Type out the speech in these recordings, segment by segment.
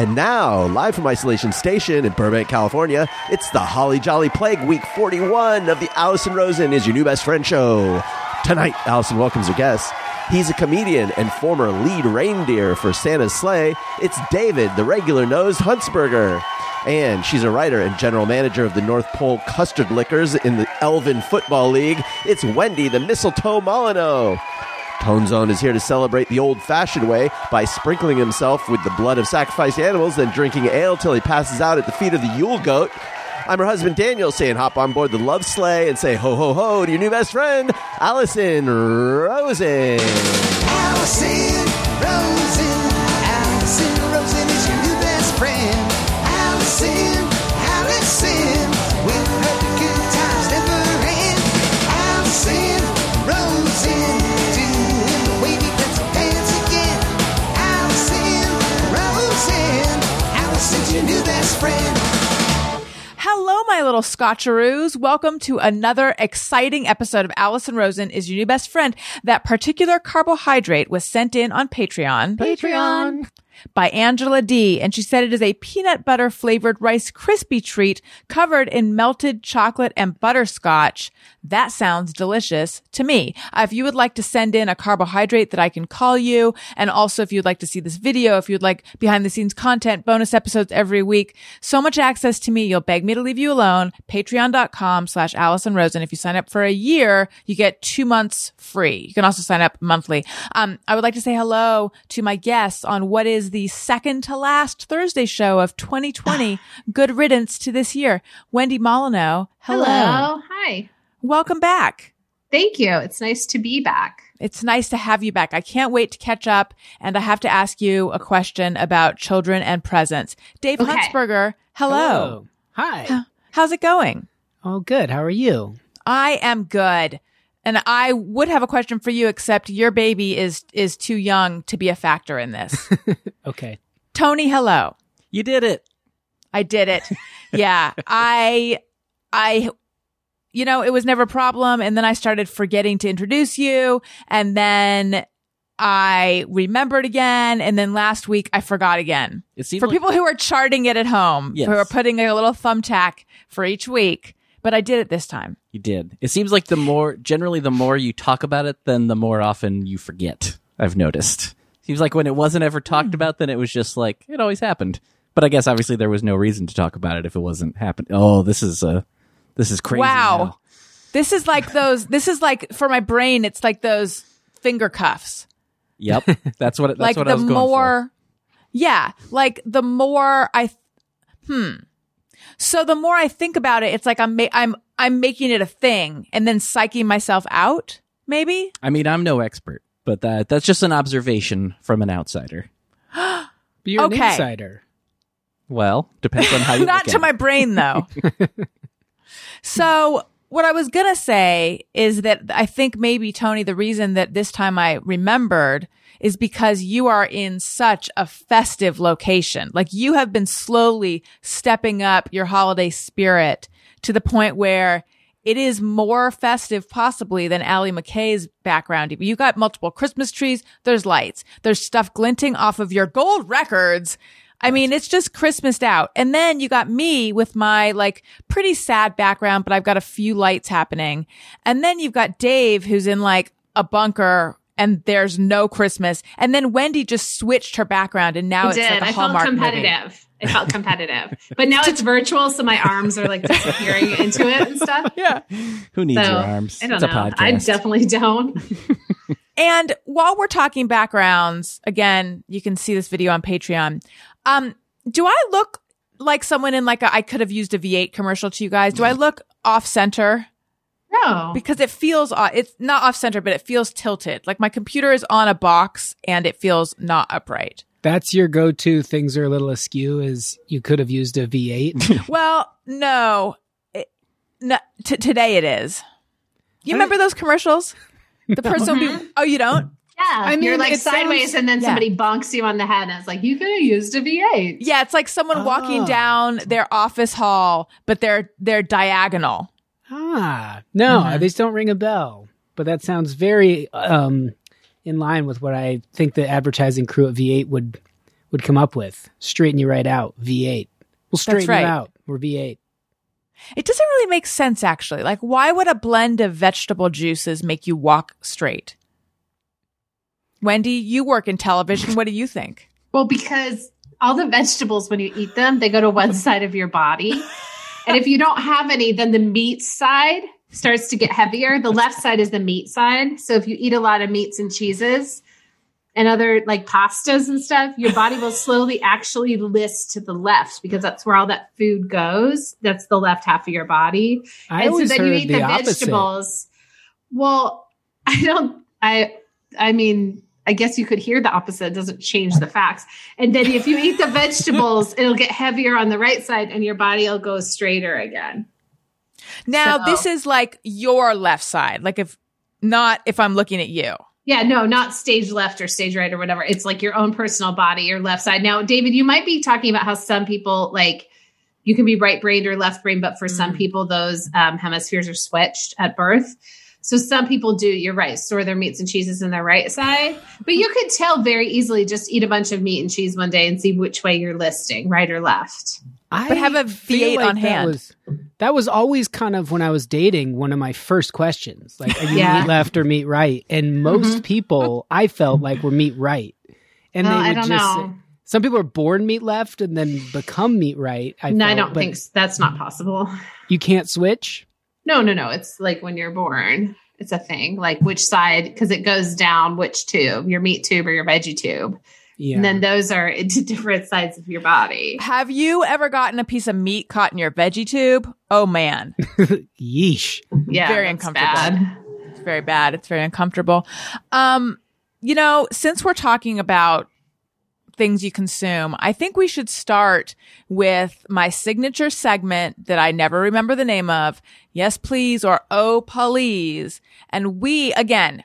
And now, live from Isolation Station in Burbank, California, it's the Holly Jolly Plague Week 41 of the Allison Rosen is Your New Best Friend show. Tonight, Allison welcomes her guest. He's a comedian and former lead reindeer for Santa's sleigh. It's David, the regular nosed Huntsberger. And she's a writer and general manager of the North Pole Custard Lickers in the Elven Football League. It's Wendy, the mistletoe Molyneux. Tone Zone is here to celebrate the old fashioned way by sprinkling himself with the blood of sacrificed animals, then drinking ale till he passes out at the feet of the Yule goat. I'm her husband Daniel saying hop on board the love sleigh and say ho ho ho to your new best friend, Allison Rosen. Allison Hello, my little Scotcheroos. Welcome to another exciting episode of Allison Rosen is your new best friend. That particular carbohydrate was sent in on Patreon. Patreon. By Angela D. And she said it is a peanut butter flavored Rice Krispie treat covered in melted chocolate and butterscotch. That sounds delicious to me. Uh, if you would like to send in a carbohydrate that I can call you, and also if you'd like to see this video, if you'd like behind the scenes content, bonus episodes every week, so much access to me, you'll beg me to leave you alone. Patreon.com slash Allison Rosen. If you sign up for a year, you get two months free. You can also sign up monthly. Um, I would like to say hello to my guests on what is the second to last Thursday show of 2020. Good riddance to this year. Wendy Molyneux. Hello. Hello. Hi. Welcome back. Thank you. It's nice to be back. It's nice to have you back. I can't wait to catch up. And I have to ask you a question about children and presents. Dave Okay. Huntsberger, hello. Hi. How's it going? Oh, good. How are you? I am good. And I would have a question for you, except your baby is is too young to be a factor in this. Okay. Tony, hello. You did it. I did it. yeah. I I you know, it was never a problem and then I started forgetting to introduce you and then I remembered again and then last week I forgot again. It For like- people who are charting it at home, Yes. who are putting a little thumbtack for each week, but I did it this time. You did. It seems like the more generally the more you talk about it, then the more often you forget. I've noticed. Seems like when it wasn't ever talked about, then it was just like it always happened. But I guess obviously there was no reason to talk about it if it wasn't happening. Oh, this is uh this is crazy. Wow. now. This is like those this is like for my brain it's like those finger cuffs. Yep. That's what it, that's like what the I was going more yeah like the more i th- hmm so the more i think about it it's like i'm ma- i'm i'm making it a thing and then psyching myself out maybe. I mean, I'm no expert, but that that's just an observation from an outsider. But you're Okay. an insider. Well, depends on how you not look to at my it. brain though so what i was gonna say is that i think maybe tony the reason that this time i remembered is because you are in such a festive location like you have been slowly stepping up your holiday spirit to the point where it is more festive possibly than Allie McKay's background. You got multiple Christmas trees. There's lights. There's stuff glinting off of your gold records. I mean, it's just Christmased out. And then you got me with my like pretty sad background, but I've got a few lights happening. And then you've got Dave who's in like a bunker and there's no Christmas. And then Wendy just switched her background and now I it's did. like a I felt Hallmark movie. competitive. It felt competitive. But now it's virtual, so my arms are like disappearing into it and stuff. Yeah. Who needs So your arms? I don't it's know. podcast. I definitely don't. And while we're talking backgrounds, again, you can see this video on Patreon. Um, do I look like someone in like a, I could have used a V8 commercial to you guys? Do I look off center? No. Because it feels, uh, it's not off center, but it feels tilted. Like my computer is on a box and it feels not upright. That's your go-to. Things are a little askew. Is you could have used a V8. Well, no, it, no t- today it is. You I- remember those commercials? The person will be, oh, you don't? Yeah. I You're mean, like it sideways sounds- and then yeah. somebody bonks you on the head and it's like, you could have used a V8. Yeah, it's like someone walking Oh. down their office hall, but they're they're diagonal. Ah, no, Mhm. these don't ring a bell. But that sounds very um, in line with what I think the advertising crew at V8 would would come up with. Straighten you right out, V8. We'll straighten right. you out. We're V8. It doesn't really make sense, actually. Like, why would a blend of vegetable juices make you walk straight? Wendy, you work in television. What do you think? Well, because all the vegetables, when you eat them, they go to one side of your body. And if you don't have any, then the meat side starts to get heavier. The left side is the meat side. So if you eat a lot of meats and cheeses and other like pastas and stuff, your body will slowly actually list to the left because that's where all that food goes. That's the left half of your body. I and so always then heard you eat the, the, opposite. vegetables. Well, I don't I I mean I guess you could hear the opposite. It doesn't change the facts. And then if you eat the vegetables, it'll get heavier on the right side and your body will go straighter again. Now, So- this is like your left side. Like, if not, if I'm looking at you. Yeah, no, not stage left or stage right or whatever. It's like your own personal body, your left side. Now, David, you might be talking about how some people like you can be right brained or left brain, but for some people, those um, hemispheres are switched at birth. So some people do, you're right, store their meats and cheeses in their right side. But you could tell very easily just eat a bunch of meat and cheese one day and see which way you're listing, right or left. I But have a feel V8 on that hand. Was, that was always kind of when I was dating one of my first questions. Like, are you Yeah. meat left or meat right? And mm-hmm. most people I felt like were meat right. And Well, they I would don't just know. some people are born meat left and then become meat right. I, no, I don't think s- that's not possible. you can't switch. No, no, no. It's like when you're born, it's a thing. Like which side, because it goes down which tube, your meat tube or your veggie tube. Yeah. And then those are into different sides of your body. Have you ever gotten a piece of meat caught in your veggie tube? Oh, man. Yeesh. Yeah. Very uncomfortable. bad. It's very bad. It's very uncomfortable. Um, you know, since we're talking about things you consume, I think we should start with my signature segment that I never remember the name of. Yes, please, or oh, please. And we, again,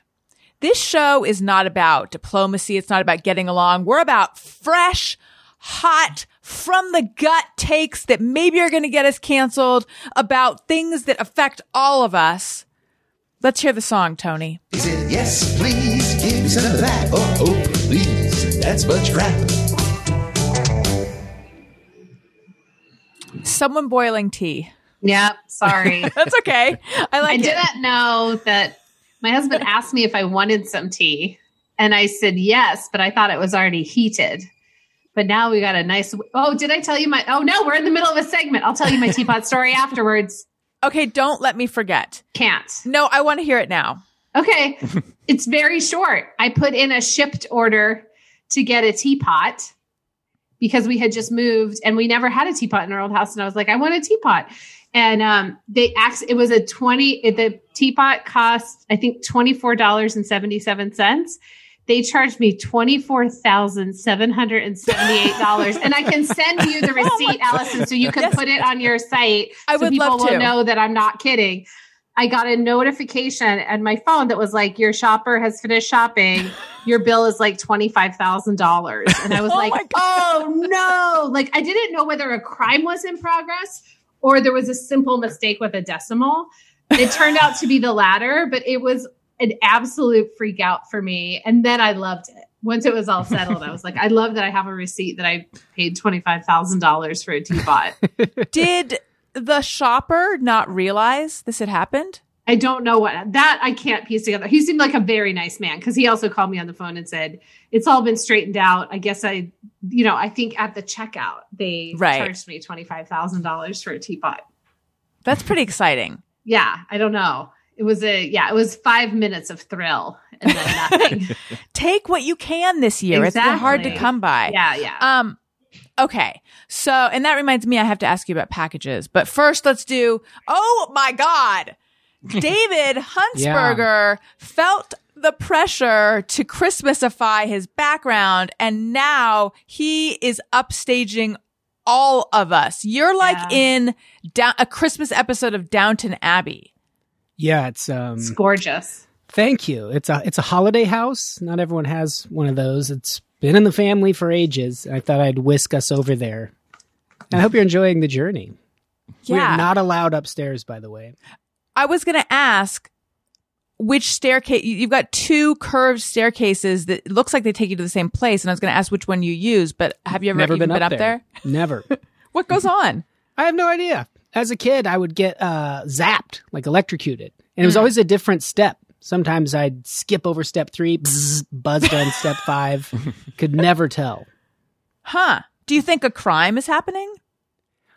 this show is not about diplomacy. It's not about getting along. We're about fresh, hot, from the gut takes that maybe are going to get us canceled about things that affect all of us. Let's hear the song, Tony. He said, Yes, please, give me some of that. Oh, oh, please, that's much crap. Someone boiling tea. Yep. Sorry. That's okay. I I like it. didn't know that my husband asked me if I wanted some tea. And I said yes, but I thought it was already heated. But now we got a nice. Oh, did I tell you my? Oh no, we're in the middle of a segment. I'll tell you my teapot story afterwards. Okay, don't let me forget. Can't. No, I want to hear it now. Okay. it's very short. I put in a shipped order to get a teapot because we had just moved and we never had a teapot in our old house. And I was like, I want a teapot. And um, they act, it was a 20, the teapot cost, I think, $24.77. They charged me $24,778. and I can send you the oh receipt, Allison, so you can Yes. put it on your site. I so would people love will to. know that I'm not kidding. I got a notification at my phone that was like, your shopper has finished shopping. Your bill is like $25,000. And I was Oh like, oh no. Like, I didn't know whether a crime was in progress or there was a simple mistake with a decimal. It turned out to be the latter, but it was an absolute freak out for me. And then I loved it. Once it was all settled, I was like, I love that I have a receipt that I paid $25,000 for a teapot. Did the shopper not realize this had happened? I don't know what that I can't piece together. He seemed like a very nice man because he also called me on the phone and said it's all been straightened out. I guess I, you know, I think at the checkout they Right. charged me twenty five thousand dollars for a teapot. That's pretty exciting. Yeah, I don't know. It was a yeah, it was five minutes of thrill and then nothing. Take what you can this year. It's been hard to come by. yeah, yeah. Um, okay. So, and that reminds me, I have to ask you about packages. But first, let's do. Oh my God, David Huntsberger felt the pressure to Christmasify his background, and now he is upstaging all of us. You're like Yeah. in da- a Christmas episode of Downton Abbey. Yeah, it's um it's gorgeous. thank you. It's a it's a holiday house. Not everyone has one of those. It's been in the family for ages. I thought I'd whisk us over there. And I hope you're enjoying the journey. Yeah. We're not allowed upstairs, by the way. I was going to ask, which staircase you- you've got two curved staircases that looks like they take you to the same place and i was going to ask which one you use but have you ever Never even been, up, there. Never. what goes on I have no idea. As a kid, I would get uh, zapped, like electrocuted, and it was always a different step. Sometimes I'd skip over step three, bzz, buzzed on step five. Could never tell. huh do you think a crime is happening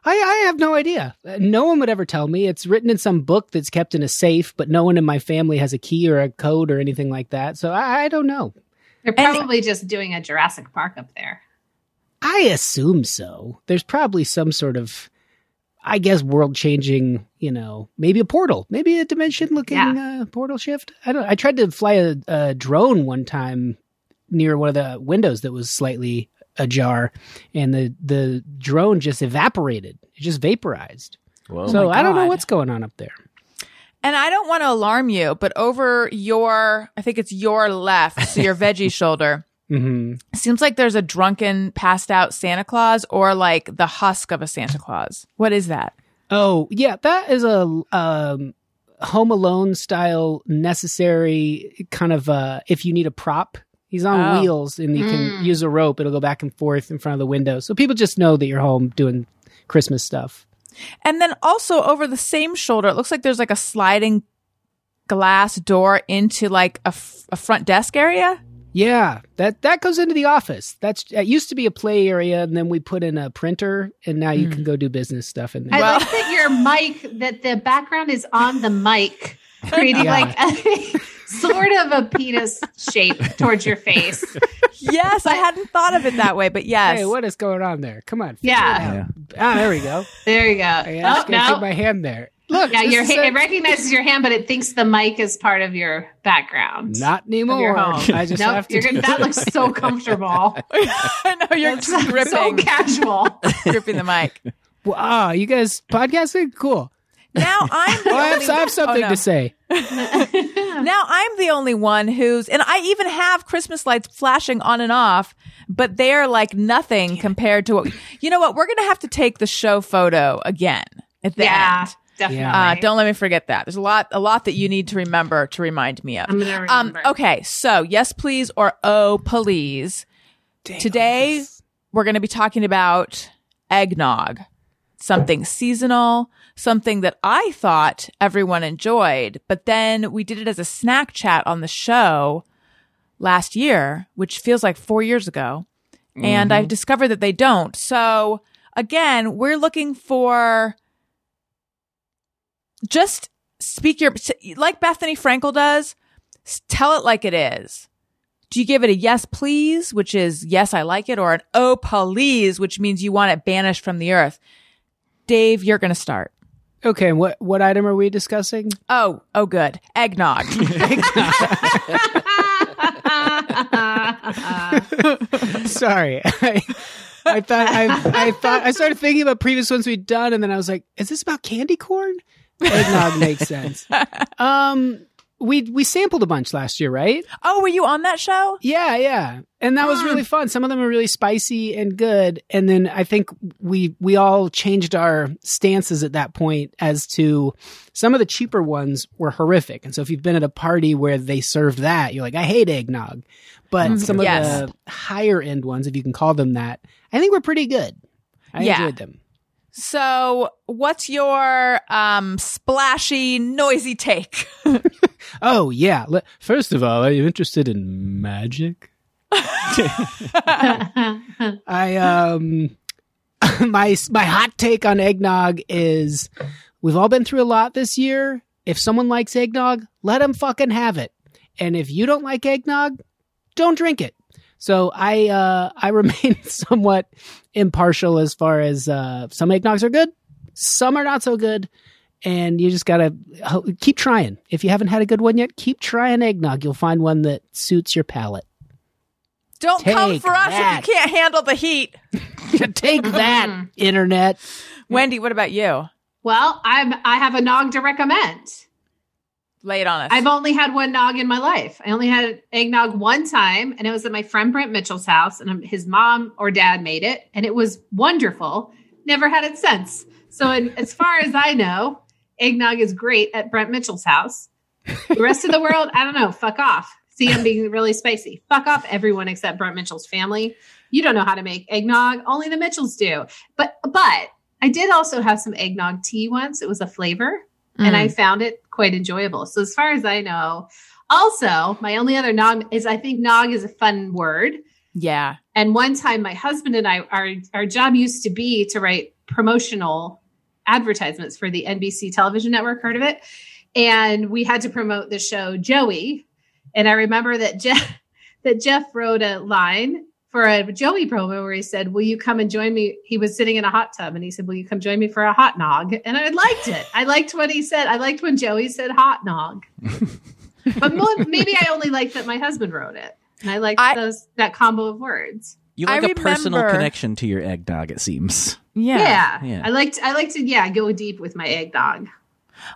I, I have no idea. Uh, No one would ever tell me. It's written in some book that's kept in a safe, but no one in my family has a key or a code or anything like that. So I, I don't know. They're probably just doing a Jurassic Park up there. I assume so. There's probably some sort of, I guess, world changing, you know, maybe a portal, maybe a dimension looking Yeah. uh, portal shift. I don't I tried to fly a, a drone one time near one of the windows that was slightly ajar and the, the drone just evaporated. It just vaporized. Whoa. so I don't know what's going on up there. And I don't want to alarm you, but over your, I think it's your left, so your veggie shoulder, hmm seems like there's a drunken, passed out Santa Claus or like the husk of a Santa Claus. What is that? Oh, yeah, that is a um, Home Alone style necessary kind of uh, if you need a prop. He's on Oh. wheels and you can use a rope. It'll go back and forth in front of the window. So people just know that you're home doing Christmas stuff. And then also over the same shoulder, it looks like there's like a sliding glass door into like a, f- a front desk area. Yeah, that that goes into the office. That's it used to be a play area, and then we put in a printer, and now you can go do business stuff in there. I Well- like that your mic, that the background is on the mic, creating Yeah. like a sort of a penis shape towards your face. Yes, I hadn't thought of it that way, but yes. Hey, what is going on there? Come on. figure Yeah. it out. Ah, there we go. There you go. I Oh, just gonna no. take my hand there. Look, Yeah, your ha- a- it recognizes your hand, but it thinks the mic is part of your background. not of anymore. I just nope, have to. you're gonna, that looks so comfortable. I know you're That's so casual. gripping the mic. Wow, you guys podcasting? Cool. Now I'm the Well, I have, I have something Oh, no. to say. Now I'm the only one who's, and I even have Christmas lights flashing on and off, but they are like nothing compared to what, you know what? We're going to have to take the show photo again at the yeah, end. Definitely. Uh, don't let me forget that. There's a lot, a lot that you need to remember to remind me of. I'm gonna Um, okay. So yes, please, or oh, please. Today we're going to be talking about eggnog, something seasonal, something that I thought everyone enjoyed, but then we did it as a snack chat on the show last year, which feels like four years ago. And I've discovered that they don't. So again, we're looking for just speak your, like Bethenny Frankel does, tell it like it is. Do you give it a yes, please, which is yes, I like it, or an oh, please, which means you want it banished from the earth? Dave, you're going to start. Okay, what what item are we discussing? Oh, oh, good. Eggnog. Sorry, I, I thought I, I thought I started thinking about previous ones we'd done, and then I was like, "Is this about candy corn?" Eggnog makes sense. Um, we we sampled a bunch last year, right? oh, were you on that show? Yeah, yeah. And that was really fun. Some of them are really spicy and good. And then I think we we all changed our stances at that point as to some of the cheaper ones were horrific. And so if you've been at a party where they served that, you're like, I hate eggnog. But some of Yes. the higher end ones, if you can call them that, I think were pretty good. I Yeah. enjoyed them. So, what's your um splashy, noisy take? Oh yeah. Le- First of all, are you interested in magic? I um my my hot take on eggnog is we've all been through a lot this year. If someone likes eggnog, let them fucking have it. And if you don't like eggnog, don't drink it. So I uh I remain somewhat impartial as far as uh some eggnogs are good, some are not so good. And you just gotta keep trying. If you haven't had a good one yet, keep trying eggnog. You'll find one that suits your palate. Don't come for us that. if you can't handle the heat. Take that, internet. Wendy, what about you? well, I'm I have a nog to recommend. Lay it on us. I've only had one nog in my life. I only had eggnog one time, and it was at my friend Brent Mitchell's house, and his mom or dad made it, and it was wonderful. Never had it since. So, in, as far as I know, eggnog is great at Brent Mitchell's house. The rest of the world, I don't know. Fuck off. See, I'm being really spicy. Fuck off, everyone except Brent Mitchell's family. You don't know how to make eggnog. Only the Mitchells do. But but I did also have some eggnog tea once. It was a flavor, and I mm. found it quite enjoyable. So as far as I know, also my only other nog is I think nog is a fun word. Yeah. And one time, my husband and I, our our job used to be to write promotional advertisements for the NBC television network. Heard of it? And we had to promote the show Joey. And I remember that Jeff that Jeff wrote a line for a Joey promo where he said, "Will you come and join me?" He was sitting in a hot tub, and he said, "Will you come join me for a hot nog?" And I liked it. I liked what he said. I liked when Joey said hot nog. but mo- maybe I only liked that my husband wrote it. And I liked I- those that combo of words. You I like a personal connection to your eggnog, it seems. Yeah. Yeah. Yeah. I liked I like to yeah, go deep with my eggnog.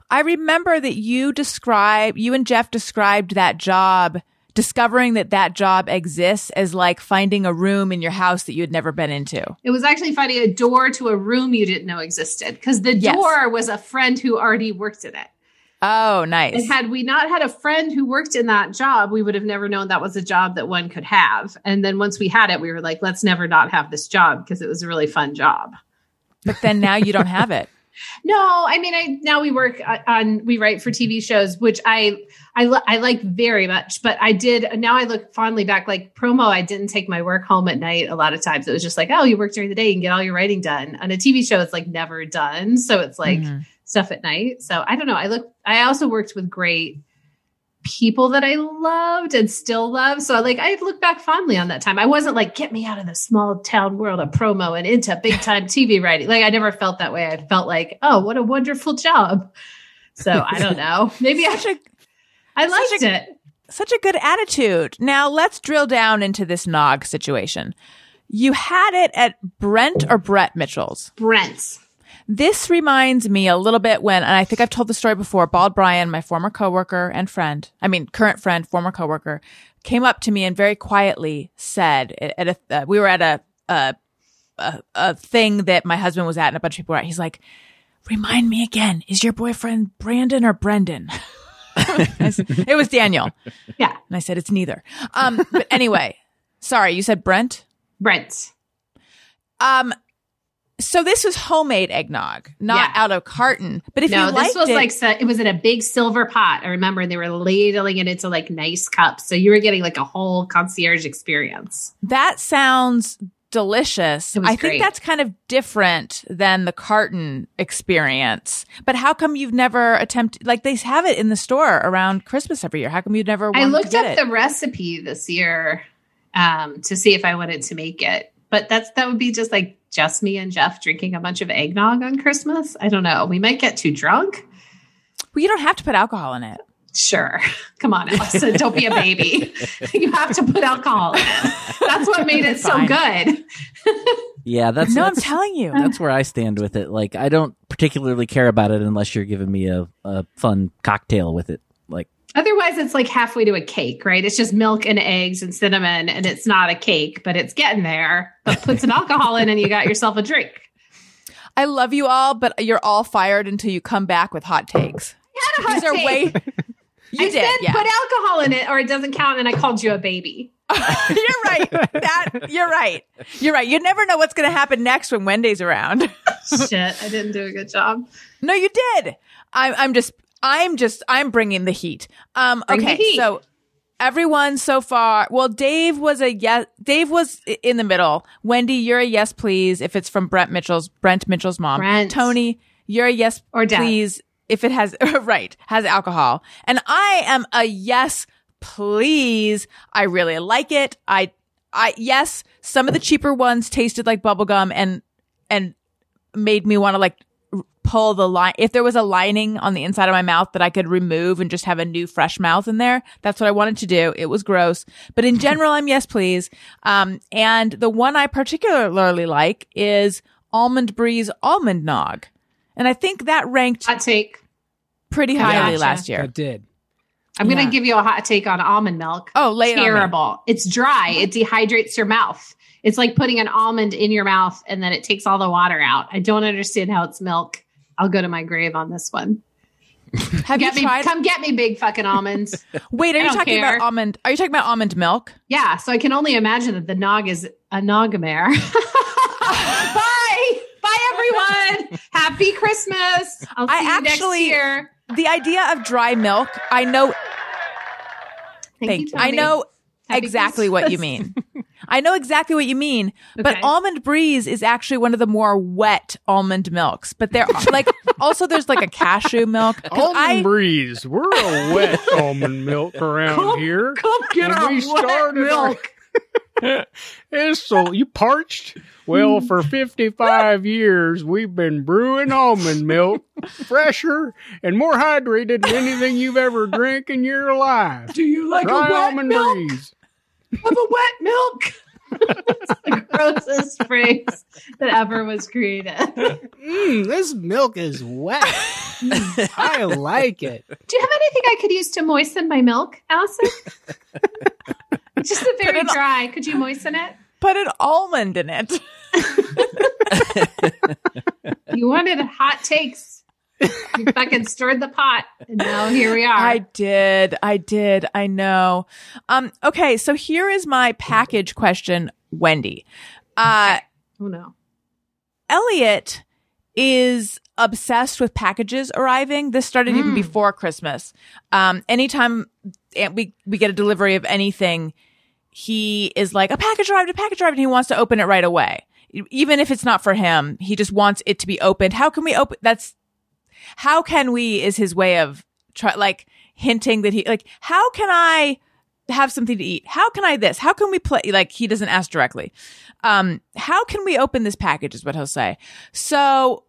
I remember that you describe you and Jeff described that job discovering that that job exists as like finding a room in your house that you had never been into. It was actually finding a door to a room you didn't know existed because the Yes. door was a friend who already worked in it. Oh, nice. And had we not had a friend who worked in that job, we would have never known that was a job that one could have. And then once we had it, we were like, let's never not have this job because it was a really fun job. but then now you don't have it. No, I mean, I now we work on we write for TV shows, which I I li- I like very much. But I did now I look fondly back, like promo. I didn't take my work home at night. A lot of times it was just like, oh, you work during the day, you can get all your writing done. On a TV show, it's like never done, so it's like Mhm. stuff at night. So I don't know. I look. I also worked with great people that I loved and still love. So like I look back fondly on that time. I wasn't like get me out of the small town world of promo and into big time TV writing. Like I never felt that way. I felt like, oh, what a wonderful job. So I don't know. Maybe I should I liked such a- it. such a good attitude. Now let's drill down into this nog situation. You had it at Brent or Brett Mitchell's. Brent. This reminds me a little bit when, and I think I've told the story before, Bald Brian, my former coworker and friend, I mean, current friend, former coworker, came up to me and very quietly said, at a, uh, we were at a, a, a, a thing that my husband was at and a bunch of people were at. He's like, remind me again, is your boyfriend Brandon or Brendan? Said, it was Daniel. Yeah. And I said, it's neither. Um, but anyway, sorry, you said Brent? Brent. Um, so this was homemade eggnog, not Yeah. out of carton. But if no, you this liked was it, like so- it was in a big silver pot. I remember they were ladling it into like nice cups. So you were getting like a whole concierge experience. that sounds delicious. I great. think that's kind of different than the carton experience. But how come you've never attempted? Like they have it in the store around Christmas every year. How come you've never? I looked up it? the recipe this year um, to see if I wanted to make it, but that's that would be just like just me and Jeff drinking a bunch of eggnog on Christmas. I don't know. We might get too drunk. Well, you don't have to put alcohol in it. Sure. Come on, Allison. Don't be a baby. you have to put alcohol in it. That's what made it so good. Yeah, that's no, I'm telling you. that's where I stand with it. Like, I don't particularly care about it unless you're giving me a, a fun cocktail with it. Like, Otherwise, it's like halfway to a cake, right? It's just milk and eggs and cinnamon, and it's not a cake, but it's getting there. But put some alcohol in, and you got yourself a drink. I love you all, but you're all fired until you come back with hot takes. I Had a hot These are take. way. You I did, said yeah. put alcohol in it, or it doesn't count, and I called you a baby. you're right. That you're right. You're right. You never know what's going to happen next when Wendy's around. Shit, I didn't do a good job. no, you did. I'm. I'm just. I'm just. I'm bringing the heat. Um. Bring okay. heat. So everyone so far. Well, Dave was a yes. Dave was in the middle. Wendy, you're a yes, please. If it's from Brent Mitchell's Brent Mitchell's mom. Brent. Tony, you're a yes Or dad. please. If it has right has alcohol, and I am a yes, please. I really like it. I. I yes, some of the cheaper ones tasted like bubblegum and and made me want to like pull the line. If there was a lining on the inside of my mouth that I could remove and just have a new fresh mouth in there, that's what I wanted to do. It was gross, but in general, I'm yes, please. Um, and the one I particularly like is Almond Breeze Almond Nog. And I think that ranked Hot take. pretty highly Gotcha. last year. That did. I'm Yeah. going to give you a hot take on almond milk. Oh, lay it on terrible. It's dry. It dehydrates your mouth. It's like putting an almond in your mouth and then it takes all the water out. I don't understand how it's milk. I'll go to my grave on this one. Have Get you me, tried? come get me, big fucking almonds. Wait, are I you talking care. about almond? Are you talking about almond milk? yeah, so I can only imagine that the nog is a nogamare. Bye, bye, everyone. Happy Christmas. I'll see I you actually- next year. The idea of dry milk, I know. Thank, Thank you, you. I know Happy exactly what you mean. I know exactly what you mean. But almond breeze is actually one of the more wet almond milks. But there, are, like, also there's like a cashew milk. Almond I, breeze. We're a wet almond milk around here. Come get When our we wet started our- milk. It's so you parched? Well, for 55 years, we've been brewing almond milk, fresher and more hydrated than anything you've ever drank in your life. Do you like Try a wet almond milk? breeze. Have a wet milk. it's the grossest phrase that ever was created. Mmm, this milk is wet. Mm, I like it. Do you have anything I could use to moisten my milk, Allison? It's just a very dry. Could you moisten it? put an almond in it. You wanted hot takes. You fucking stirred the pot, and now here we are. I did. I did. I know. Um, okay. So here is my package question, Wendy. Uh, oh no. Elliot is obsessed with packages arriving. This started even before Christmas. Um, anytime we we get a delivery of anything, he is like, "A package arrived! A package arrived!" and he wants to open it right away, even if it's not for him. He just wants it to be opened. How can we open? That's how can we is his way of try like hinting that he like how can I have something to eat? How can I this? How can we play? Like he doesn't ask directly. Um, how can we open this package? Is what he'll say. So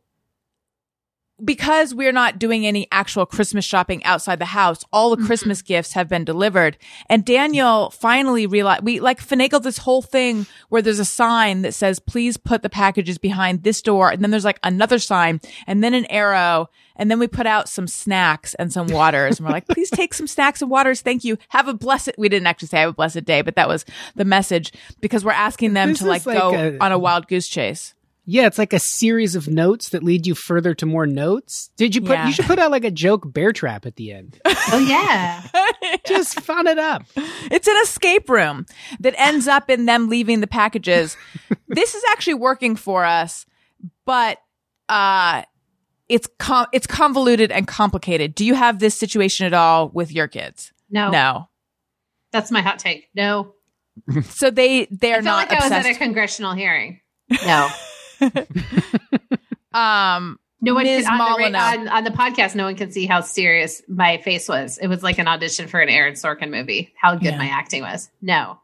because we're not doing any actual Christmas shopping outside the house, all the mm-hmm. Christmas gifts have been delivered. And Daniel finally realized we like finagled this whole thing where there's a sign that says, please put the packages behind this door. And then there's like another sign and then an arrow. And then we put out some snacks and some waters. And we're like, please take some snacks and waters. Thank you. Have a blessed, we didn't actually say have a blessed day, but that was the message because we're asking them This to like, like go a- on a wild goose chase. Yeah, it's like a series of notes that lead you further to more notes. Did you put? Yeah. You should put out like a joke bear trap at the end. Oh yeah. Just fun it up. It's an escape room that ends up in them leaving the packages. this is actually working for us, but uh it's com- it's convoluted and complicated. Do you have this situation at all with your kids? No. No. That's my hot take. No. So they they're I felt not like I was at a congressional hearing. No. um No one Ms. can, on, the, on, on the podcast, no one can see how serious my face was. It was like an audition for an Aaron Sorkin movie. How good Yeah. my acting was. No.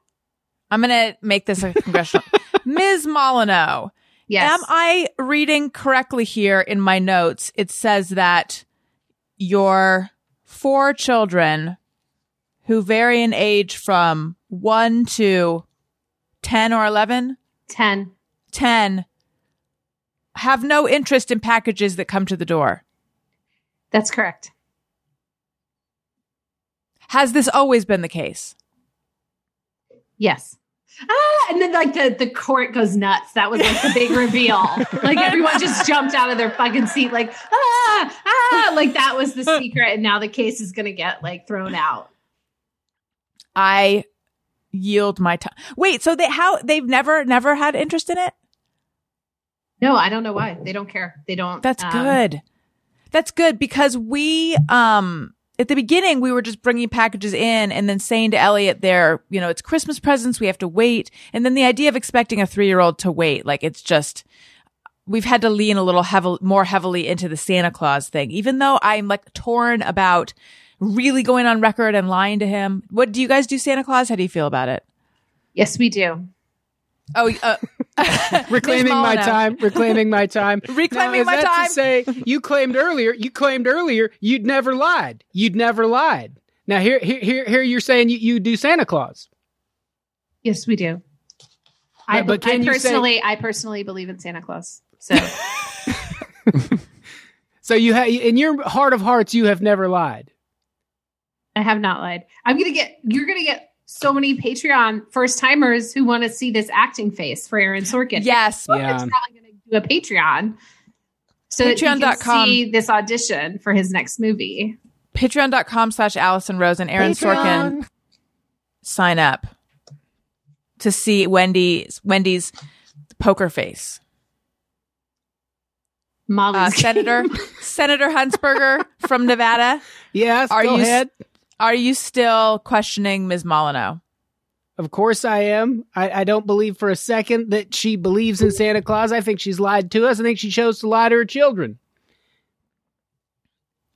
I'm going to make this a congressional Ms. Molyneux. Yes. Am I reading correctly here in my notes? It says that your four children who vary in age from 1 to 10 or 11, 10. 10 have no interest in packages that come to the door. That's correct. Has this always been the case? Yes. Ah, and then like the, the court goes nuts. That was like the big reveal. Like everyone just jumped out of their fucking seat, like, ah, ah, like that was the secret. And now the case is going to get like thrown out. I yield my time. Wait, so they how they've never never had interest in it? No, I don't know why. They don't care. They don't. That's um, good. That's good because we um at the beginning we were just bringing packages in and then saying to Elliot there, you know, it's Christmas presents, we have to wait. And then the idea of expecting a 3-year-old to wait, like it's just we've had to lean a little heavy, more heavily into the Santa Claus thing, even though I'm like torn about really going on record and lying to him. What do you guys do Santa Claus? How do you feel about it? Yes, we do. Oh, uh, Reclaiming my time. Reclaiming my time. Reclaiming Now, is my that time. To say you claimed earlier. You claimed earlier you'd never lied. You'd never lied. Now here, here, here, here you're saying you, you do Santa Claus. Yes, we do. I, But- but I can you say- personally, I personally believe in Santa Claus. So So you have in your heart of hearts, you have never lied. I have not lied. I'm gonna get. You're gonna get so many Patreon first timers who want to see this acting face for Aaron Sorkin. yes. Yeah. It's probably gonna do a Patreon. so that he can Patreon.com. see this audition for his next movie. Patreon.com slash Allison Rose and Aaron Sorkin sign up to see Wendy's Wendy's poker face. Molly's Uh. Senator Senator Huntsberger from Nevada. Yes, Are go you s- ahead. Are you still questioning Ms. Molyneux? Of course I am. I, I don't believe for a second that she believes in Santa Claus. I think she's lied to us. I think she chose to lie to her children.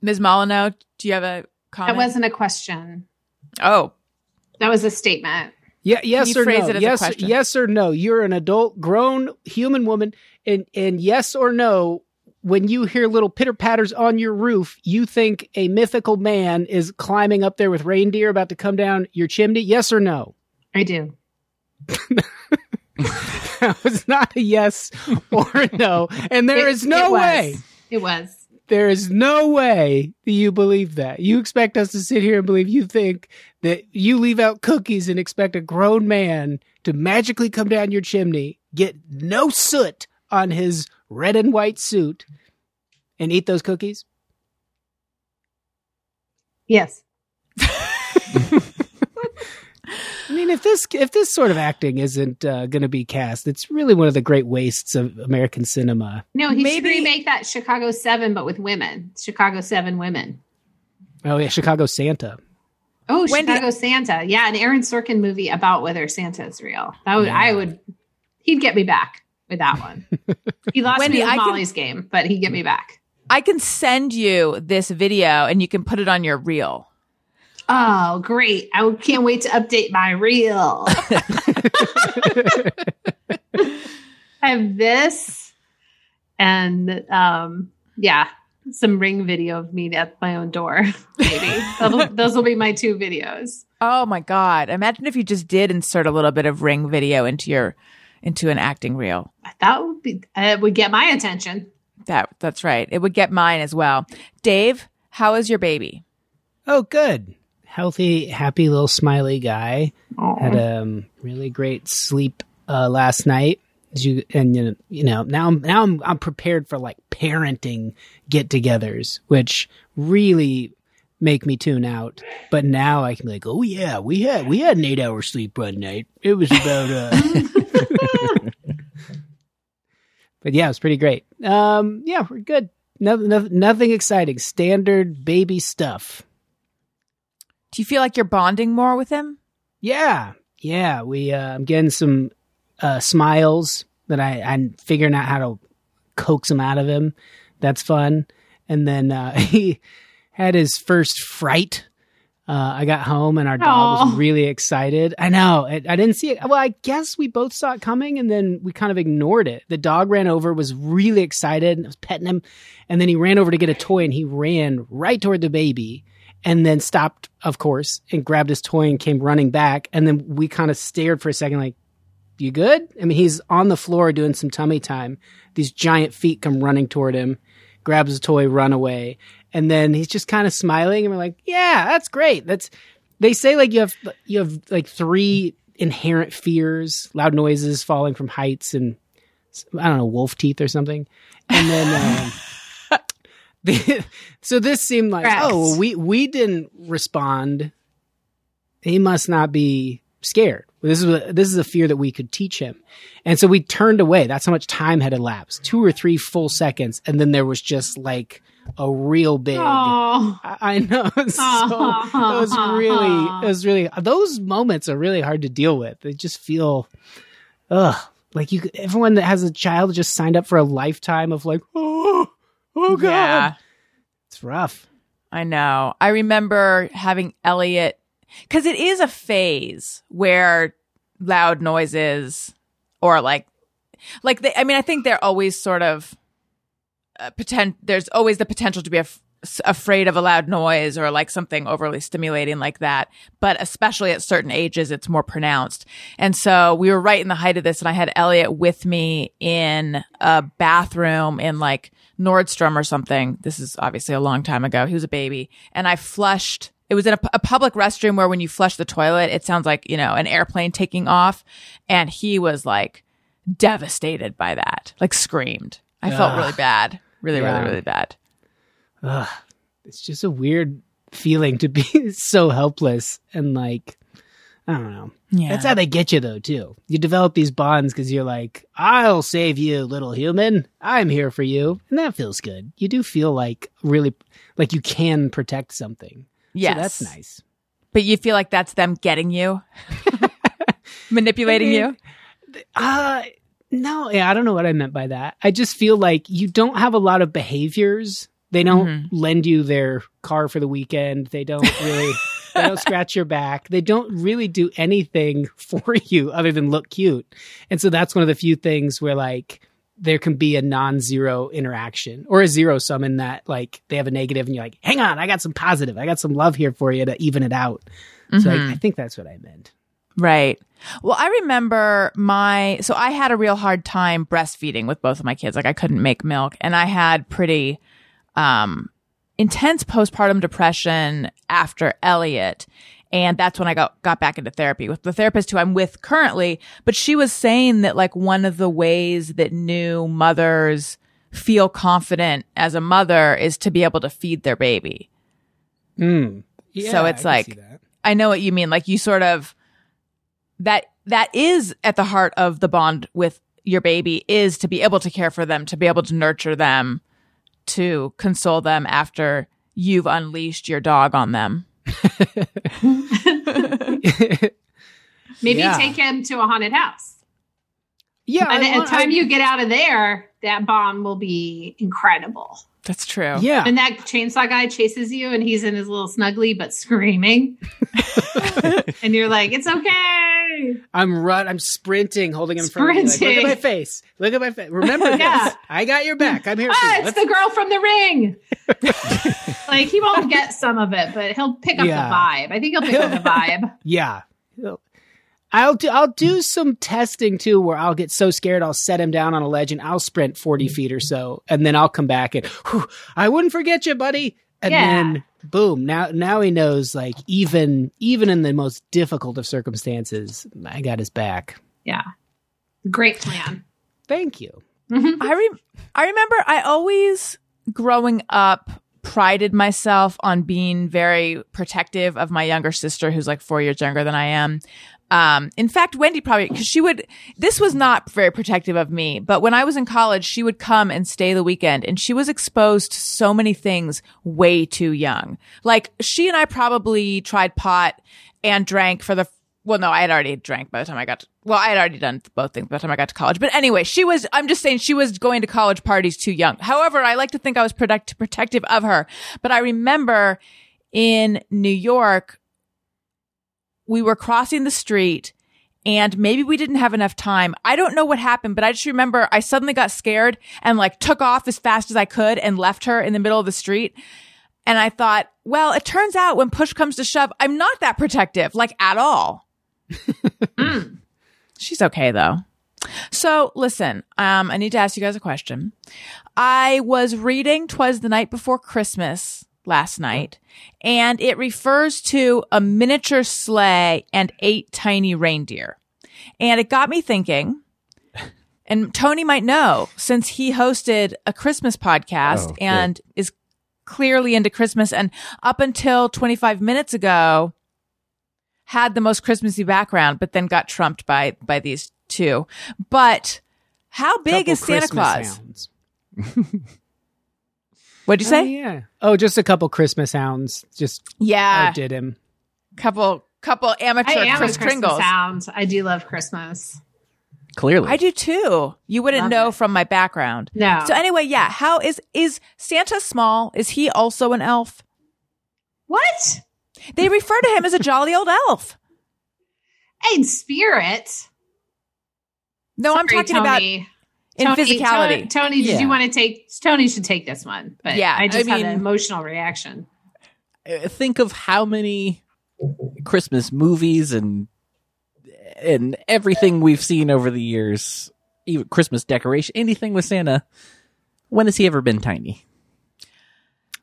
Ms. Molyneux, do you have a comment? That wasn't a question. oh, That was a statement. Yeah, yes or no? it yes, yes or no? You're an adult, grown human woman, and and yes or no? When you hear little pitter patters on your roof, you think a mythical man is climbing up there with reindeer about to come down your chimney. Yes or no? I do. That was not a yes or a no, and there It- is no it way. It was. There is no way that you believe that. You expect us to sit here and believe you think that you leave out cookies and expect a grown man to magically come down your chimney, get no soot on his red and white suit, and eat those cookies? Yes. I mean, if this if this sort of acting isn't uh, going to be cast, it's really one of the great wastes of American cinema. No, he should Maybe- remake that Chicago Seven, but with women. Chicago Seven women. Oh yeah, Chicago Santa. Oh, Wendy- Chicago Santa. Yeah, an Aaron Sorkin movie about whether Santa is real. That would I would. He'd get me back with that one. He lost Wendy, me with I can- Molly's game, but he'd get me back. I can send you this video and you can put it on your reel. Oh, great! I can't wait to update my reel. I have this, and um, yeah, some ring video of me at my own door. Maybe That'll- those will be my two videos. Oh my god! Imagine if you just did insert a little bit of ring video into your into an acting reel. That would be uh, would get my attention. That that's right. It would get mine as well. Dave, how is your baby? Oh, good. Healthy, happy little smiley guy. Had a um, really great sleep uh, last night. You and you know, you know now I'm now I'm I'm prepared for like parenting get-togethers, which really make me tune out. But now I can be like, oh yeah, we had we had an eight hour sleep one night. It was about uh. but yeah, it was pretty great. Um, yeah, we're good. No, no, nothing exciting. Standard baby stuff. Do you feel like you're bonding more with him? Yeah, yeah. We uh, I'm getting some uh, smiles that I I'm figuring out how to coax them out of him. That's fun. And then uh, he had his first fright. Uh, I got home and our dog was really excited. I know. I, I didn't see it. Well, I guess we both saw it coming and then we kind of ignored it. The dog ran over, was really excited, and I was petting him. And then he ran over to get a toy and he ran right toward the baby and then stopped, of course, and grabbed his toy and came running back. And then we kind of stared for a second, like, you good? I mean, he's on the floor doing some tummy time. These giant feet come running toward him, grabs his toy, run away. And then he's just kind of smiling. And we're like, yeah, that's great. That's, they say like you have, you have like three inherent fears, loud noises, falling from heights, and I don't know, wolf teeth or something. And then, um, the, so this seemed like, Correct. oh, well, we, we didn't respond. He must not be scared. This is a, this is a fear that we could teach him, and so we turned away. That's how much time had elapsed, two or three full seconds, and then there was just like a real big. Oh, I I know. So, it was really, it was really. Those moments are really hard to deal with. They just feel, ugh, like you. Everyone that has a child just signed up for a lifetime of like, oh, oh god, Yeah, it's rough. I know. I remember having Elliot because it is a phase where loud noises or like like they, I mean, I think they're always sort of potent. There's always the potential to be af- afraid of a loud noise or like something overly stimulating like that. But especially at certain ages, it's more pronounced. And so we were right in the height of this, and I had Elliot with me in a bathroom in like Nordstrom or something. This is obviously a long time ago. He was a baby, and I flushed. It was in a, a public restroom where when you flush the toilet, it sounds like, you know, an airplane taking off. And he was like devastated by that, like screamed. I felt Ugh. really bad. Really, Yeah. really, really bad. Ugh, it's just a weird feeling to be so helpless and like I don't know. Yeah. That's how they get you though too. You develop these bonds because you're like, I'll save you, little human. I'm here for you, and that feels good. You do feel like really like you can protect something. yes. so that's nice. But you feel like that's them getting you, manipulating I you. mean, Uh no, yeah, I don't know what I meant by that. I just feel like you don't have a lot of behaviors. They don't Mhm. lend you their car for the weekend. They don't really they don't scratch your back. They don't really do anything for you other than look cute. And so that's one of the few things where like there can be a non-zero interaction or a zero sum in that like they have a negative and you're like, hang on, I got some positive. I got some love here for you to even it out. So I, I think that's what I meant. Right. Well, I remember my, so I had a real hard time breastfeeding with both of my kids. Like I couldn't make milk and I had pretty, um, intense postpartum depression after Elliot. And that's when I got, got back into therapy with the therapist who I'm with currently. But she was saying that like one of the ways that new mothers feel confident as a mother is to be able to feed their baby. Mm. Yeah, So it's I like- I know what you mean. Like you sort of that that is at the heart of the bond with your baby is to be able to care for them, to be able to nurture them, to console them after you've unleashed your dog on them. Maybe Yeah. take him to a haunted house. yeah, By I the want- time I- you get out of there, that bond will be incredible. That's true. yeah, And that chainsaw guy chases you and he's in his little snuggly but screaming. and you're like, it's okay. I'm run. I'm sprinting, holding him in front of me. Like, Look at my face. Look at my face. Remember Yeah. this. I got your back. I'm here for Ah, you. it's Let's- the girl from the ring. like he won't get some of it, but he'll pick up Yeah. the vibe. I think he'll pick up the vibe. yeah. I'll do. I'll do some testing too, where I'll get so scared I'll set him down on a ledge and I'll sprint forty feet or so, and then I'll come back and "Whew, I wouldn't forget you, buddy. And Yeah. then boom, now now he knows like even even in the most difficult of circumstances, I got his back. Yeah. Great plan. Thank you. Mm-hmm. I re- I remember I always growing up prided myself on being very protective of my younger sister who's like 4 years younger than I am. Um, in fact, Wendy probably, cause she would, this was not very protective of me, but when I was in college, she would come and stay the weekend and she was exposed to so many things way too young. Like she and I probably tried pot and drank for the, well, no, I had already drank by the time I got to, well, I had already done both things by the time I got to college. But anyway, she was, I'm just saying she was going to college parties too young. However, I like to think I was protect, protective of her. But I remember in New York, we were crossing the street and maybe we didn't have enough time. I don't know what happened, but I just remember I suddenly got scared and like took off as fast as I could and left her in the middle of the street. And I thought, well, it turns out when push comes to shove, I'm not that protective, like at all. She's okay though. So listen, um, I need to ask you guys a question. I was reading "Twas the Night Before Christmas" last night, and it refers to a miniature sleigh and eight tiny reindeer, and it got me thinking. And Tony might know since he hosted a Christmas podcast Oh, good. and is clearly into Christmas, and up until 25 minutes ago, had the most Christmassy background, but then got trumped by by these two. But how big Couple is Santa Christmas Claus? hounds. What'd you Oh, say? yeah. Oh, just a couple Christmas hounds just yeah, outdid him. couple couple amateur I am Chris a Christmas Kringles. sound. I do love Christmas. Clearly. I do too. You wouldn't Love know it. from my background. No. So anyway, yeah. How is is Santa small? Is he also an elf? what? They refer to him as a jolly old elf. In spirit. No, I'm Sorry, talking about Tony. In Tony- physicality. Tony, Tony, did Yeah. you want to take? Tony should take this one, but Yeah, I just I had an mean- emotional reaction. Uh, think of how many Christmas movies and and everything we've seen over the years, even Christmas decoration, anything with Santa. When has he ever been tiny?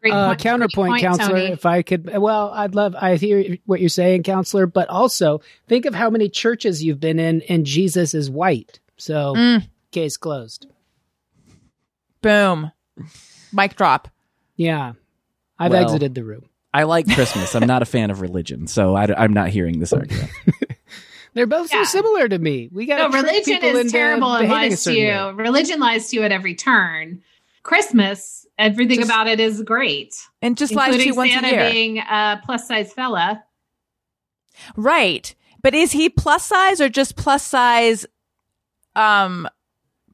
Great Uh, counterpoint, great point, counselor. Tony. If I could, well, I'd love. I hear what you're saying, counselor. But also, think of how many churches you've been in, and Jesus is white. So, Mm. Case closed. Boom. Mic drop. Yeah. I've Well- exited the room. I like Christmas. I'm not a fan of religion, so I, am not hearing this argument. They're both Yeah. so similar to me. We got No, religion is into terrible and lies to you. way. Religion lies to you at every turn. Christmas, everything Just- about it is great, And just lies to including you once Santa a year. being a plus size fella. Right. But is he plus size or just plus size um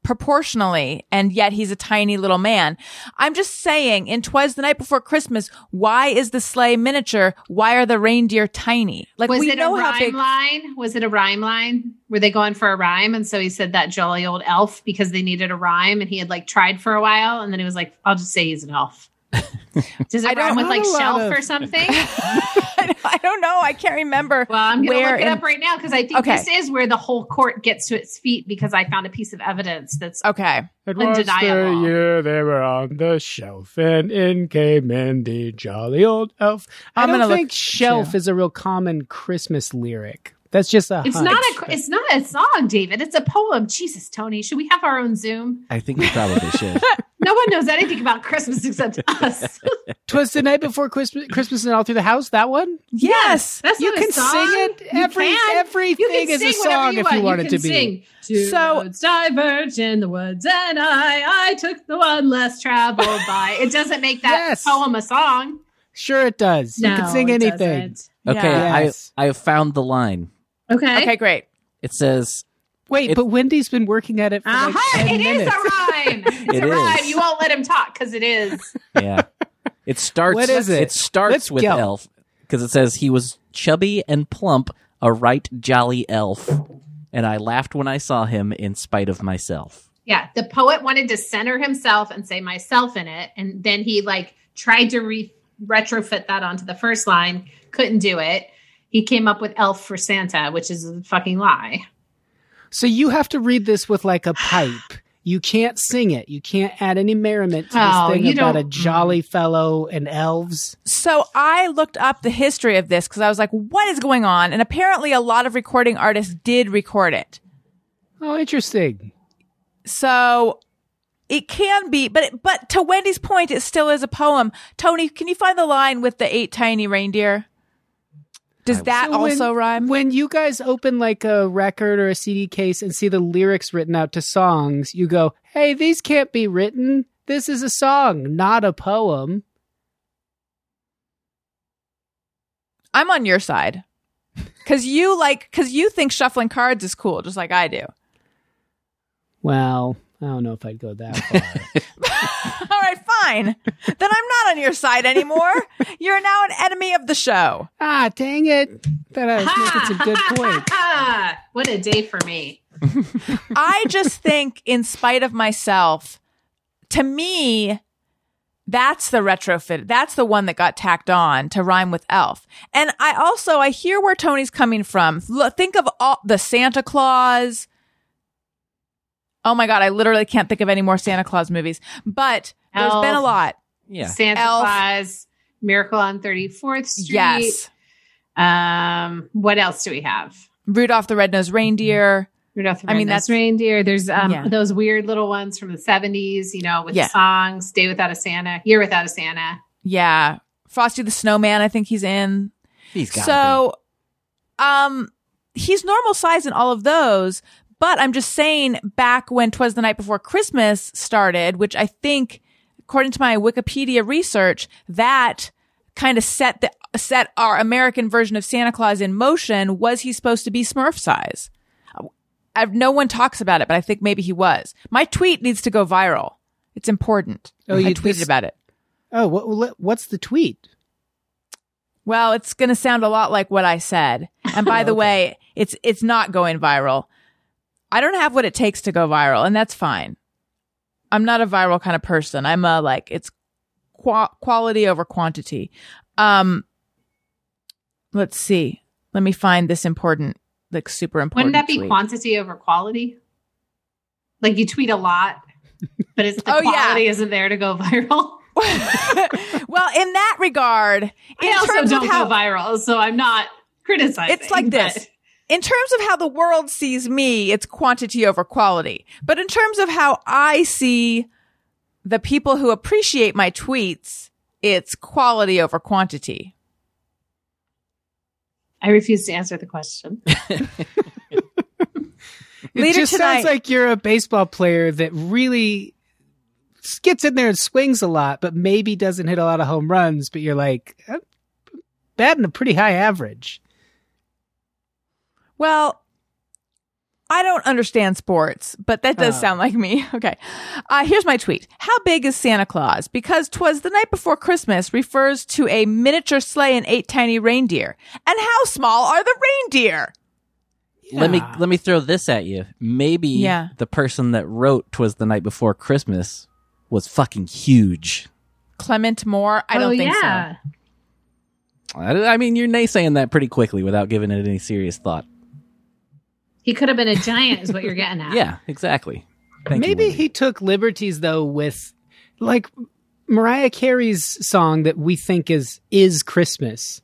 proportionally and yet he's a tiny little man. I'm just saying in Twas the Night Before Christmas, why is the sleigh miniature? Why are the reindeer tiny? Like Was we it know a how rhyme big line? Was it a rhyme line? Were they going for a rhyme? And so he said that jolly old elf because they needed a rhyme and he had like tried for a while and then he was like, I'll just say he's an elf. Does it I rhyme with like shelf of- or something? I don't know. I can't remember. Well, I'm going to Where look it in- up right now because I think Okay. this is where the whole court gets to its feet because I found a piece of evidence that's Okay. It was the year they were on the shelf, and in came in the jolly old elf. I I'm don't gonna look, think "shelf" too. is a real common Christmas lyric. That's just a. It's hunch, not a but- it's not a song, David. It's a poem. Jesus, Tony, should we have our own Zoom? I think we probably should. No one knows anything about Christmas except us. Twas the night before Christmas, Christmas and all through the house. That one. Yes. That's You not a can song. sing it. You Every- can. everything You can is a sing whatever song if you want. want it can to be. Sing. Two So- roads diverge in the woods, and I, I took the one less traveled by. It doesn't make that Yes. poem a song. Sure, it does. you can sing anything. doesn't. Okay, Yeah. Yes. I I have found the line. Okay. Okay, great. It says Wait, It- but Wendy's been working at it for like Uh-huh. 10 It is minutes. a rhyme. It's It a rhyme. is. You won't let him talk because it is. Yeah. It starts. What is it? It starts Let's with go. elf because it says he was chubby and plump, a right jolly elf, and I laughed when I saw him in spite of myself. Yeah, the poet wanted to center himself and say myself in it, and then he like tried to re- retrofit that onto the first line, couldn't do it. He came up with elf for Santa, which is a fucking lie. So you have to read this with like a pipe. You can't sing it. You can't add any merriment to Oh, this thing you about a don't- jolly fellow and elves. So I looked up the history of this because I was like, what is going on? And apparently a lot of recording artists did record it. Oh, interesting. So it can be, but it, but to Wendy's point, it still is a poem. Tony, can you find the line with the eight tiny reindeer? Does that So when- also rhyme? When you guys open like a record or a CD case and see the lyrics written out to songs, you go, "Hey, these can't be written. This is a song, not a poem." I'm on your side. Cause you like, cause you think shuffling cards is cool, just like I do. Well, I don't know if I'd go that far. All right, fine. then I'm not on your side anymore. You're now an enemy of the show. ah, dang it! Thought I was making some good points. what a day for me. I just think, in spite of myself, to me, that's the retrofit. That's the one that got tacked on to rhyme with elf. And I also, I hear where Tony's coming from. Look, think of all the Santa Claus. Oh my God, I literally can't think of any more Santa Claus movies, but there's been a lot. Yeah. Santa Elf. Claus, Miracle on 34th Street. Yes. Um, what else do we have? Rudolph the Red-Nosed Reindeer. Rudolph the I mean, that's- reindeer. There's um, Yeah. those weird little ones from the 70s, you know, with Yeah. songs, Day Without a Santa, Year Without a Santa. Yeah. Frosty the Snowman, I think he's in. He's got So, um, he's normal size in all of those, but I'm just saying back when Twas the Night Before Christmas started, which I think, according to my Wikipedia research, that kind of set the, set our American version of Santa Claus in motion. Was he supposed to be Smurf size? Uh, I've, no one talks about it, but I think maybe he was. My tweet needs to go viral. It's important. Oh, I you- tweeted this- about it. Oh, what, what's the tweet? Well, it's going to sound a lot like what I said. And by the way, it's it's not going viral. I don't have what it takes to go viral, and that's fine. I'm not a viral kind of person. I'm a like it's qua- quality over quantity. Um let's see. Let me find this important like super important. Wouldn't that be tweet. quantity over quality? Like you tweet a lot, but it's the Oh, yeah. quality isn't there to go viral. well, in that regard, I also don't how go viral, so I'm not criticizing. It's like this. But- In terms of how the world sees me, it's quantity over quality. But in terms of how I see the people who appreciate my tweets, it's quality over quantity. I refuse to answer the question. It Later just tonight- sounds like you're a baseball player that really gets in there and swings a lot, but maybe doesn't hit a lot of home runs. But you're like uh, batting a pretty high average. Well, I don't understand sports, but that does Oh. sound like me. Okay. Uh, here's my tweet. How big is Santa Claus? Because 'twas the night before Christmas refers to a miniature sleigh and eight tiny reindeer. And how small are the reindeer? Let me let me throw this at you. Maybe Yeah. the person that wrote "Twas the Night Before Christmas" was fucking huge. Clement Moore? I don't oh, think yeah. I, I mean, you're naysaying that pretty quickly without giving it any serious thought. He could have been a giant, is what you're getting at. Yeah, exactly. Thank Maybe Wendy. he took liberties though with like Mariah Carey's song that we think is is Christmas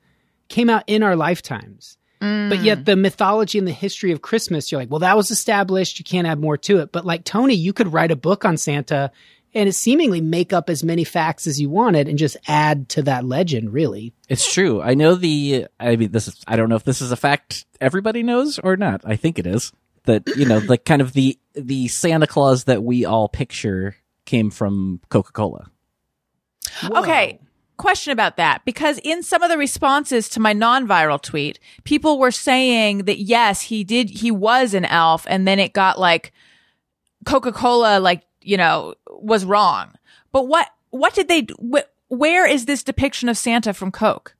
came out in our lifetimes. But yet mm. the mythology and the history of Christmas, you're like, well, that was established. You can't add more to it. But like Tony, you could write a book on Santa and it seemingly make up as many facts as you wanted and just add to that legend, really. It's true. I know the. I mean, this is. I don't know if this is a fact everybody knows or not. I think it is that you know, like kind of the the Santa Claus that we all picture came from Coca Cola. so. Okay. Question about that because in some of the responses to my non-viral tweet, people were saying that yes, he did, he was an elf, and then it got like Coca-Cola, like you know, was wrong. But what what did they? Wh- where is this depiction of Santa from Coke,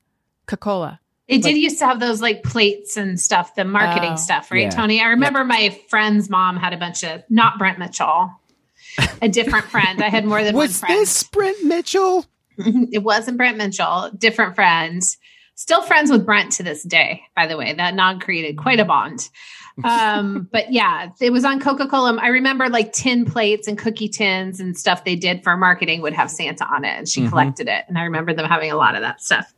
Coca-Cola? They did used to have those like plates and stuff, the marketing Oh. stuff, right, Yeah. Tony? I remember my friend's mom had a bunch of not Brent Mitchell, a different friend. I had more than Was one friend. this Brent Mitchell? it wasn't Brent Mitchell, different friends. Still friends with Brent to this day, by the way. That nog created quite a bond. Um, but yeah, it was on Coca Cola. I remember like tin plates and cookie tins and stuff they did for marketing would have Santa on it, and she Mhm. collected it. And I remember them having a lot of that stuff.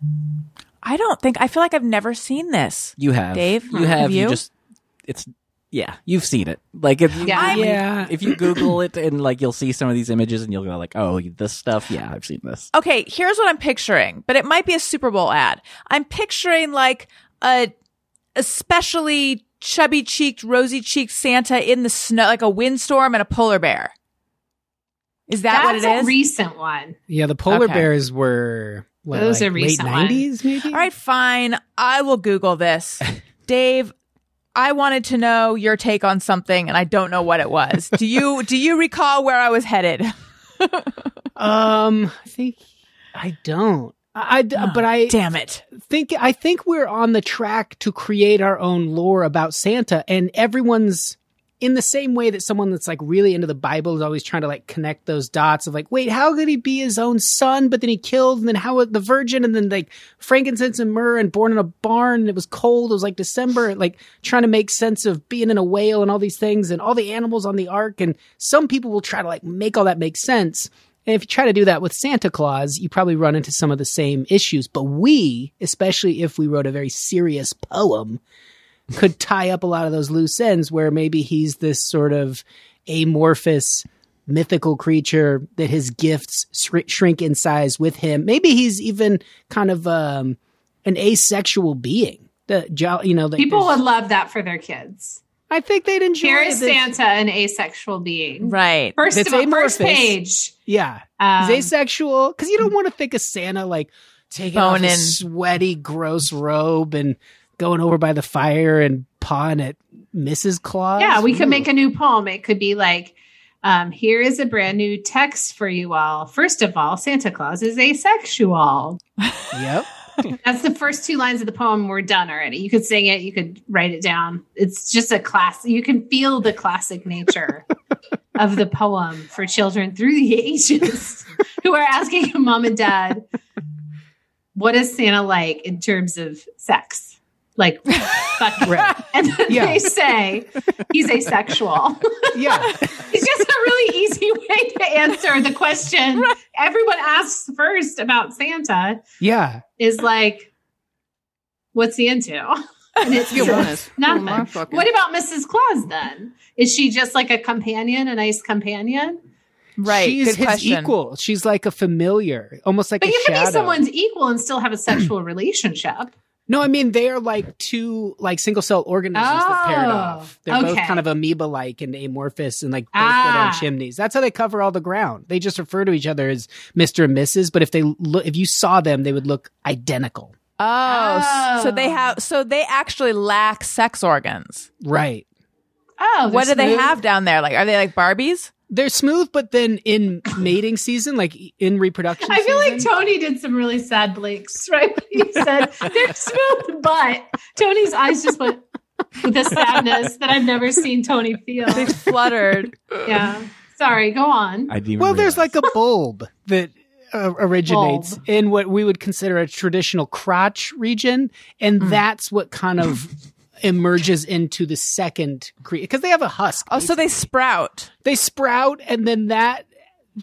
I don't think I feel like I've never seen this. You have, Dave? You have. Have you? you? just. It's. Yeah, you've seen it. Like if you, Yeah. I'm- yeah. if you Google it and like you'll see some of these images and you'll go like, oh, this stuff. Yeah, I've seen this. Okay, here's what I'm picturing, but it might be a Super Bowl ad. I'm picturing like a especially chubby cheeked, rosy cheeked Santa in the snow, like a windstorm and a polar bear. Is that That's what it is? a recent one. Yeah, the polar Okay. bears were what, Those like are late recent ones. 90s maybe? All right, fine. I will Google this. Dave, I wanted to know your take on something and I don't know what it was. Do you do you recall where I was headed? Um, I think I don't. I, I- oh, but I Damn it. think I think we're on the track to create our own lore about Santa, and everyone's in the same way that someone that's like really into the Bible is always trying to like connect those dots of like, wait, how could he be his own son, but then he killed, and then how the virgin, and then like frankincense and myrrh, and born in a barn, and it was cold, it was like December, like trying to make sense of being in a whale and all these things, and all the animals on the ark, and some people will try to like make all that make sense. And if you try to do that with Santa Claus, you probably run into some of the same issues. But we, especially if we wrote a very serious poem, could tie up a lot of those loose ends where maybe he's this sort of amorphous mythical creature that his gifts shr- shrink in size with him. Maybe he's even kind of um, an asexual being. The you know, that People would love that for their kids. I think they'd enjoy Here is this. Santa, an asexual being. Right. First That's of all, first page. Yeah, Um, he's asexual because you don't want to think of Santa like taking off Boning. his sweaty, gross robe and going over by the fire and pawing at Mrs. Claus. Yeah, we could make a new poem. It could be like, um, here is a brand new text for you all. First of all, Santa Claus is asexual. Yep. That's the first two lines of the poem. We're done already. You could sing it. You could write it down. It's just a class. You can feel the classic nature of the poem for children through the ages who are asking mom and dad, what is Santa like in terms of sex? Like, fuck. Right. And Yeah. they say he's asexual. Yeah. It's just a really easy way to answer the question everyone asks first about Santa Yeah. is like, what's he into? And it's Good bonus. nothing. Oh, fucking- What about Mrs. Claus then? Is she just like a companion, a nice companion? Right. She's Good his question. equal. She's like a familiar, almost like But a you can shadow. be someone's equal and still have a sexual relationship. No, I mean they are like two like single cell organisms that paired Oh, off. They're both kind of amoeba like and amorphous and like both go Ah. down chimneys. That's how they cover all the ground. They just refer to each other as Mister and Mrs. But if they look, if you saw them, they would look identical. Oh, s- so they Oh. have so they actually lack sex organs. Right. Oh, what do they're they have down there? Like are they like Barbies? They're smooth, but then in mating season, like in reproduction, I feel like Tony did some really sad blinks, right? When he said they're smooth, but Tony's eyes just went with a sadness that I've never seen Tony feel. They fluttered. Yeah. Sorry, go on. I didn't Well, there's like a bulb that uh, originates Bulb. in what we would consider a traditional crotch region, and Hmm. that's what kind of emerges into the second creature because they have a husk. Oh, so they sprout. they sprout, and then that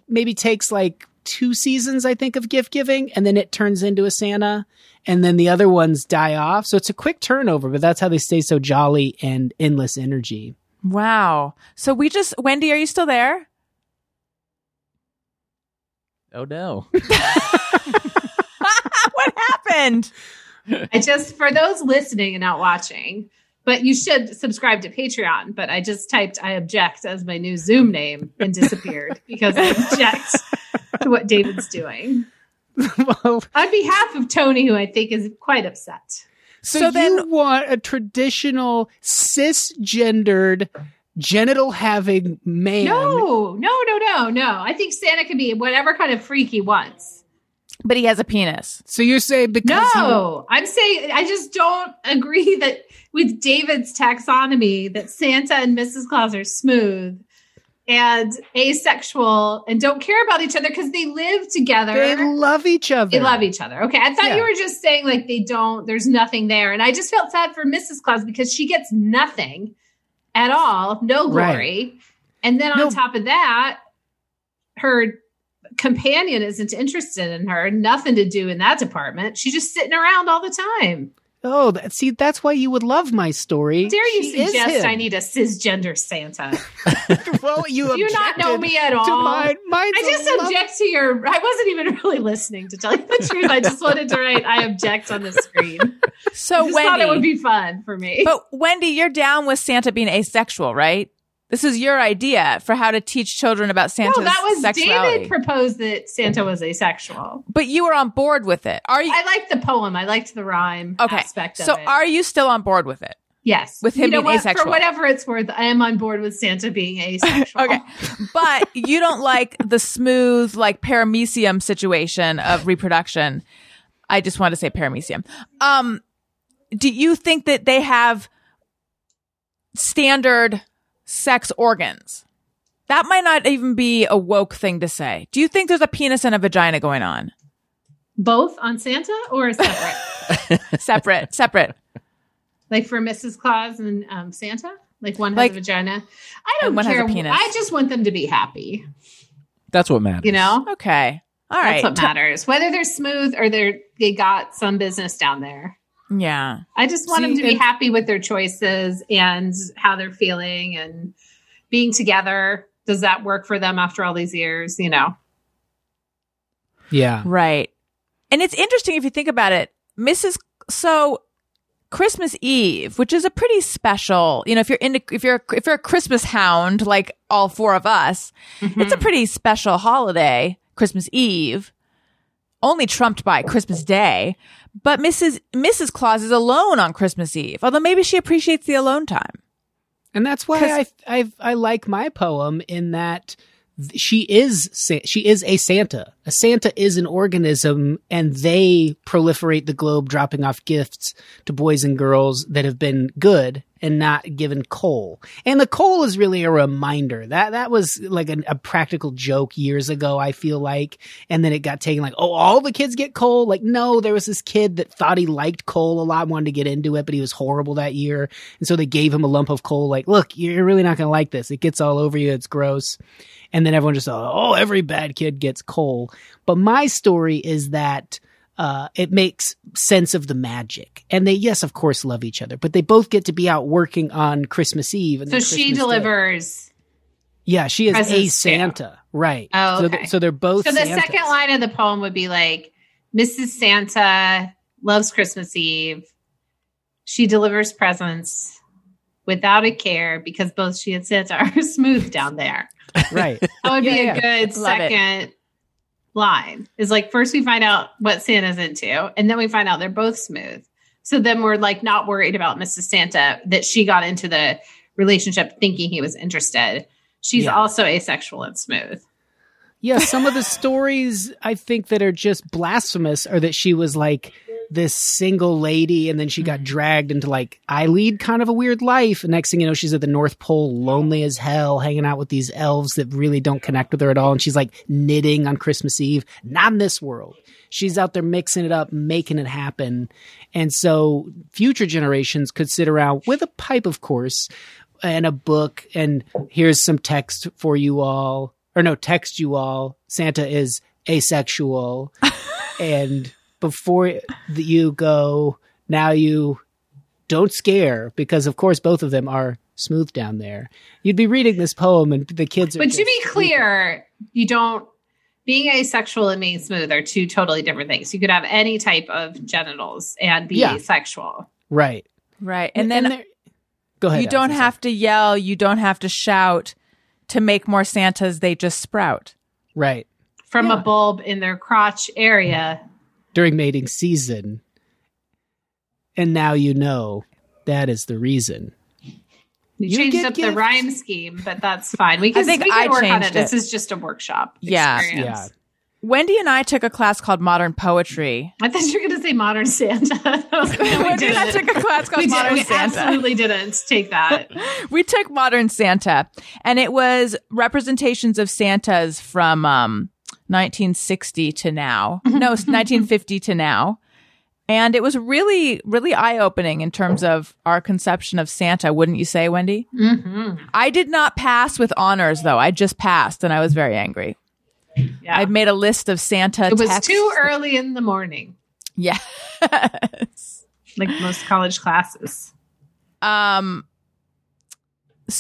maybe takes like two seasons, I think, of gift giving, and then it turns into a Santa, and then the other ones die off. So it's a quick turnover, but that's how they stay so jolly and endless energy. Wow. So we just Wendy, are you still there? oh no. what happened? I just for those listening and not watching, but you should subscribe to Patreon. But I just typed I object as my new Zoom name and disappeared because I object to what David's doing. well, On behalf of Tony, who I think is quite upset. So, So you then- want a traditional cisgendered genital having man? No, no, no, no, no. I think Santa can be whatever kind of freak he wants. But he has a penis. So you're saying because he- No, I'm saying I just don't agree that with David's taxonomy that Santa and Mrs. Claus are smooth and asexual and don't care about each other because they live together. they love each other. They love each other. Okay. I thought Yeah. you were just saying like they don't, there's nothing there. And I just felt sad for Mrs. Claus because she gets nothing at all, no glory. And then on No. top of that, her companion isn't interested in her, nothing to do in that department. She's just sitting around all the time. Oh, that, see, that's why you would love my story. Dare you She suggest. I need a cisgender Santa? well, you Do you not know me at all? mine. Mine's I a just love- object to your. I wasn't even really listening to tell you the truth. I just wanted to write "I object" on the screen. So I just thought Wendy, it would be fun for me. but Wendy, you're down with Santa being asexual, right? This is your idea for how to teach children about Santa's no, that was sexuality. David proposed that Santa was asexual. but you were on board with it. Are you? I liked the poem. I liked the rhyme okay. aspect of So are you still on board with it? yes, with him you know being what? asexual. For whatever it's worth, I am on board with Santa being asexual. Okay. but you don't like the smooth, like paramecium situation of reproduction. I just want to say paramecium. Um, do you think that they have standard sex organs? That might not even be a woke thing to say. Do you think there's a penis and a vagina going on? Both on Santa or separate? Separate, separate. like for Mrs. Claus and um, Santa? Like one has Like- a vagina. I don't and one has a care. penis. I just want them to be happy. That's what matters. You know, Okay. All right. that's what matters. Whether they're smooth or they're they got some business down there. Yeah. I just want them to be and- happy with their choices and how they're feeling and being together. Does that work for them after all these years? You know, Yeah. Right. And it's interesting if you think about it. Mrs. So Christmas Eve, which is a pretty special, you know, if you're into, if you're, if you're a Christmas hound, like all four of us, mm-hmm. it's a pretty special holiday, Christmas Eve, only trumped by Christmas Day. But Mrs. Mrs. Claus is alone on Christmas Eve, although maybe she appreciates the alone time. And that's why I, I I like my poem in that she is she is a Santa. A Santa is an organism, and they proliferate the globe, dropping off gifts to boys and girls that have been good and not given coal. And the coal is really a reminder that that was like a, a practical joke years ago. I feel like, and then it got taken like, oh, all the kids get coal. Like, no, there was this kid that thought he liked coal a lot, wanted to get into it, but he was horrible that year, and so they gave him a lump of coal. Like, look, you're really not going to like this. It gets all over you. It's gross. And then everyone just, thought, oh, every bad kid gets coal. But my story is that uh, it makes sense of the magic. And they, yes, of course, love each other, but they both get to be out working on Christmas Eve. And so then she Christmas Day. delivers Yeah, she is a Presents too. Santa. Right. Oh, so, okay. th- so they're both So the Santas. second line of the poem would be like, Mrs. Santa loves Christmas Eve. She delivers presents without a care because both she and Santa are smooth down there. Right. That would Yeah, be yeah. a good Love it. Line. Is like first we find out what Santa's into, and then we find out they're both smooth. So then we're like not worried about Mrs. Santa that she got into the relationship thinking he was interested. She's Yeah. also asexual and smooth. Yeah, some of the stories I think that are just blasphemous are that she was like this single lady and then she got mm-hmm. dragged into like I lead kind of a weird life. And next thing you know she's at the North Pole lonely as hell hanging out with these elves that really don't connect with her at all. And she's like knitting on Christmas Eve. Not in this world. She's out there mixing it up making it happen. And so future generations could sit around with a pipe of course and a book. And here's some text for you all. Or no text you all. Santa is asexual. And before th- you go now you don't scare because of course both of them are smooth down there you'd be reading this poem and the kids are But to be clear, you don't being asexual and being smooth are two totally different things. You could have any type of genitals and be Yeah. asexual. right Right. And then there- go ahead you don't Allison, have to yell, you don't have to shout to make more Santas, they just sprout. right From Yeah. a bulb in their crotch area. During mating season and now you know that is the reason You, You changed get up the rhyme scheme, but that's fine. We can, I think we can I work on changed it. This is just a workshop. Yeah. experience. yeah Wendy and I took a class called Modern Poetry. I thought you were going to say modern Santa. we Wendy and I took a class called we, did, Modern we Santa. absolutely didn't take that. we took Modern Santa, and it was representations of Santas from um, 1960 to now. No, 1950 to now. And it was really, really eye opening in terms of our conception of Santa, wouldn't you say, Wendy? hmm I did not pass with honors, though. I just passed, and I was very angry. Yeah. I made a list of Santa. it was texts. too early in the morning, Yes. like most college classes. um.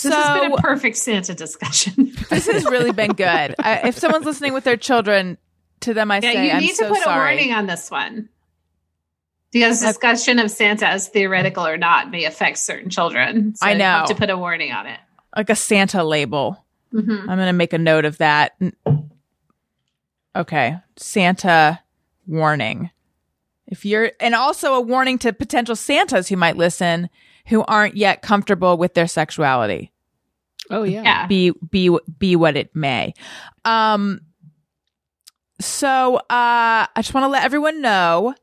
This So has been a perfect Santa discussion. this has really been good. I, if someone's listening with their children, to them I yeah, say, you I'm need so to put sorry. a warning on this one. Because discussion of Santa as theoretical or not may affect certain children. So I you know. have to put a warning on it. like a Santa label. Mhm. I'm going to make a note of that. Okay, Santa warning. If you're, and also a warning to potential Santas who might listen who aren't yet comfortable with their sexuality. oh yeah Yeah. Be be be what it may. Um. So, uh, I just want to let everyone know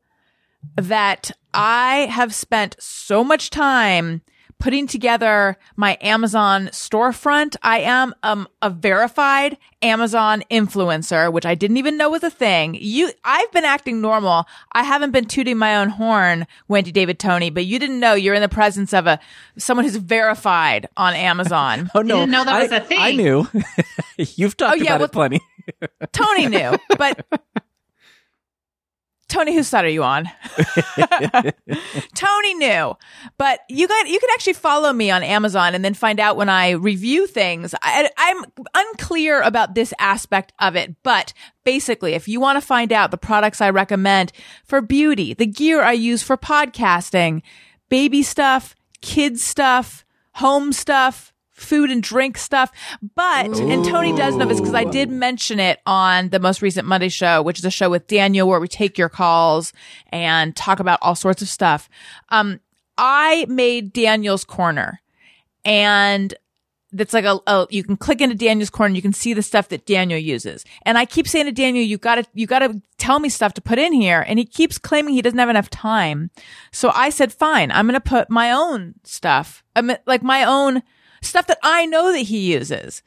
that I have spent so much time putting together my Amazon storefront. I am um, a verified Amazon influencer, which I didn't even know was a thing. You, I've been acting normal. I haven't been tooting my own horn, Wendy David Tony, but you didn't know you're in the presence of a someone who's verified on Amazon. Oh no, didn't know that I, was a thing. I knew. You've talked Oh, yeah, about well- it plenty. Tony knew, but Tony, whose side are you on? Tony knew, but you got you can actually follow me on Amazon and then find out when I review things. I, I'm unclear about this aspect of it, but basically, if you want to find out the products I recommend for beauty, the gear I use for podcasting, baby stuff, kids stuff, home stuff, food and drink stuff. But, and Tony does know this because I did mention it on the most recent Monday show, which is a show with Daniel where we take your calls and talk about all sorts of stuff. Um, I made Daniel's corner and that's like a, a you can click into Daniel's corner and you can see the stuff that Daniel uses. And I keep saying to Daniel, you gotta, you gotta tell me stuff to put in here. And he keeps claiming he doesn't have enough time. So I said, fine, I'm going to put my own stuff, I mean, like my own stuff that I know that he uses.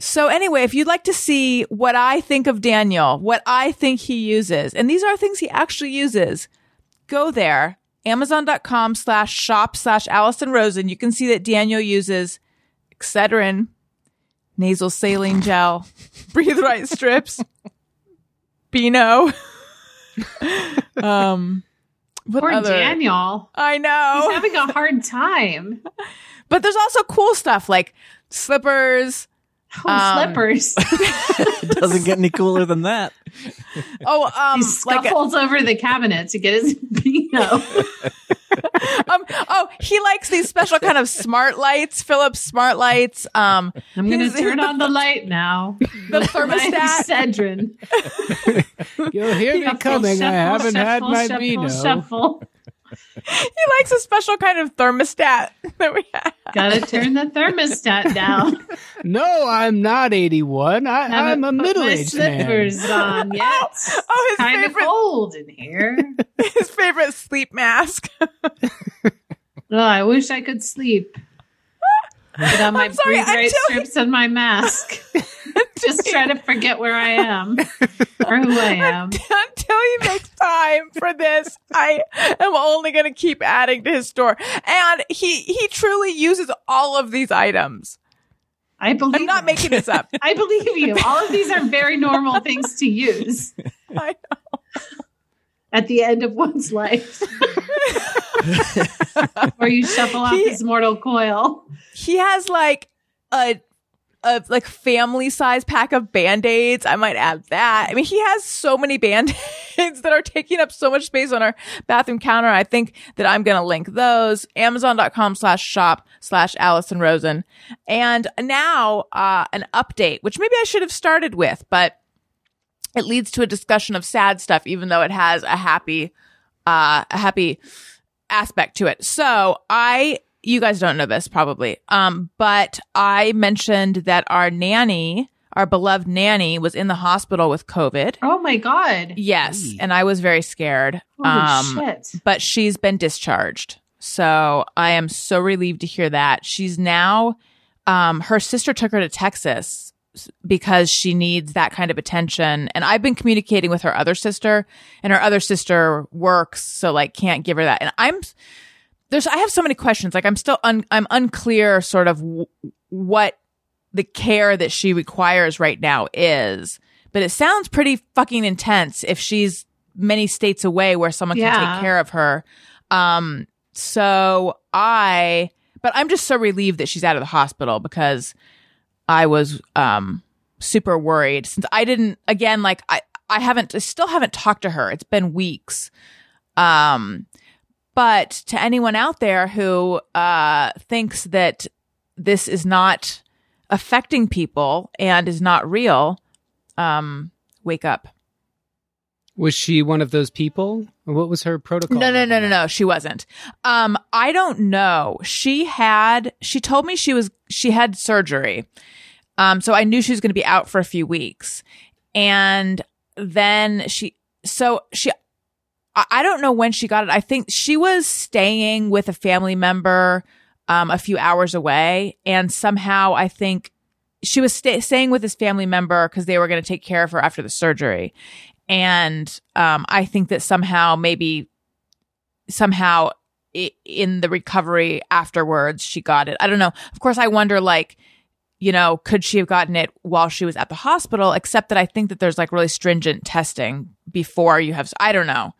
So anyway, if you'd like to see what I think of Daniel, what I think he uses, and these are things he actually uses, go there, amazon.com slash shop slash Allison Rosen. You can see that Daniel uses Excedrin, nasal saline gel, breathe right strips, Beano. um, what Poor other? Daniel. I know. He's having a hard time. But there's also cool stuff like slippers, Oh, Um, slippers. It doesn't get any cooler than that. Oh, um, he like a- scuffles over the cabinet to get his Beano. um, oh, he likes these special kind of smart lights, Philips smart lights. Um, I'm going to turn on the light now. the thermostat. Excedrin. You'll hear me Shuffle, coming. I haven't had my shuffle, vino. Shuffle. He likes a special kind of thermostat that we have. Gotta turn the thermostat down. No, I'm not 81. I, I'm a middle-aged man. slippers on yet. Oh, oh, his kind of cold in here. his favorite sleep mask. Oh, I wish I could sleep. Put on my I'm sorry, until- strips and my mask. Just try to forget where I am or who I am. Until he makes time for this, I am only going to keep adding to his store. And he he truly uses all of these items. I believe. I'm not it. making this up. I believe you. All of these are very normal things to use I know. at the end of one's life. or you shuffle off He- his mortal coil. he has like a a like family size pack of band-aids. I might add that. I mean he has so many band-aids that are taking up so much space on our bathroom counter. I think that i'm gonna link those. Amazon.com slash shop slash allison rosen. And now uh an update which maybe i should have started with but it leads to a discussion of sad stuff even though it has a happy uh a happy aspect to it. So I, you guys don't know this probably, um, but I mentioned that our nanny, our beloved nanny, was in the hospital with COVID. Oh my God. Yes, and I was very scared. Holy shit. But she's been discharged, so I am so relieved to hear that she's now. Um, her sister took her to Texas s- because she needs that kind of attention. And I've been communicating with her other sister, and her other sister works, so like can't give her that. And I'm there's I have so many questions. Like I'm still un, I'm unclear, sort of w- what the care that she requires right now is. But it sounds pretty fucking intense if she's many states away where someone can take care of her. Um, so I, but I'm just so relieved that she's out of the hospital because I was um super worried since I didn't again like I I haven't I still haven't talked to her. It's been weeks. Um but to anyone out there who uh thinks that this is not affecting people and is not real, um wake up. Was she one of those people? What was her protocol? No, no, no, no, no. She wasn't. Um, I don't know. She had. She told me she was. She had surgery. Um, so I knew she was going to be out for a few weeks, and then she. So she. I don't know when she got it. I think she was staying with a family member, um, a few hours away, and somehow I think she was sta staying with this family member because they were going to take care of her after the surgery and um, I think that somehow maybe somehow in the recovery afterwards she got it. I don't know. Of course, I wonder like you know could she have gotten it while she was at the hospital? Except that I think that there's like really stringent testing before you have. I don't know.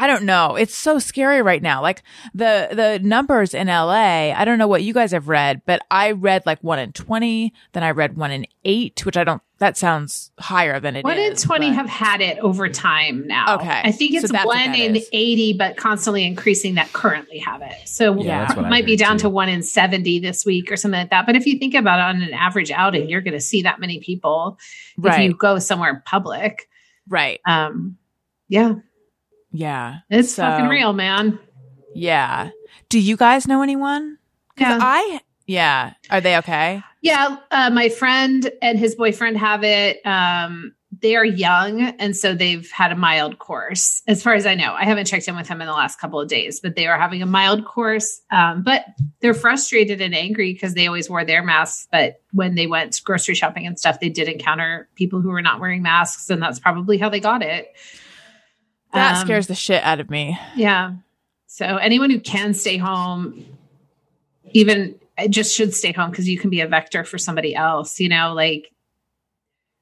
I don't know. It's so scary right now. Like the the numbers in LA, I don't know what you guys have read, but I read like 1 in 20, then I read 1 in 8, which I don't that sounds higher than it is. One in 20 but- have had it over time now. Okay. I think it's that's what one in is. 80, but constantly increasing that currently have it. So Yeah, that's what might be down too. to one in 70 this week or something like that. But if you think about it on an average outing, you're going to see that many people if you go somewhere public. right. Um, yeah, Yeah. it's So, fucking real, man. Yeah. Do you guys know anyone? Yeah. I yeah. Are they okay? Yeah, uh, my friend and his boyfriend have it. Um, they are young, and so they've had a mild course, as far as I know. I haven't checked in with them in the last couple of days, but they are having a mild course. Um, but they're frustrated and angry because they always wore their masks. But when they went grocery shopping and stuff, they did encounter people who were not wearing masks, and that's probably how they got it. That Um, scares the shit out of me. yeah. So anyone who can stay home, even just should stay home because you can be a vector for somebody else. You know, like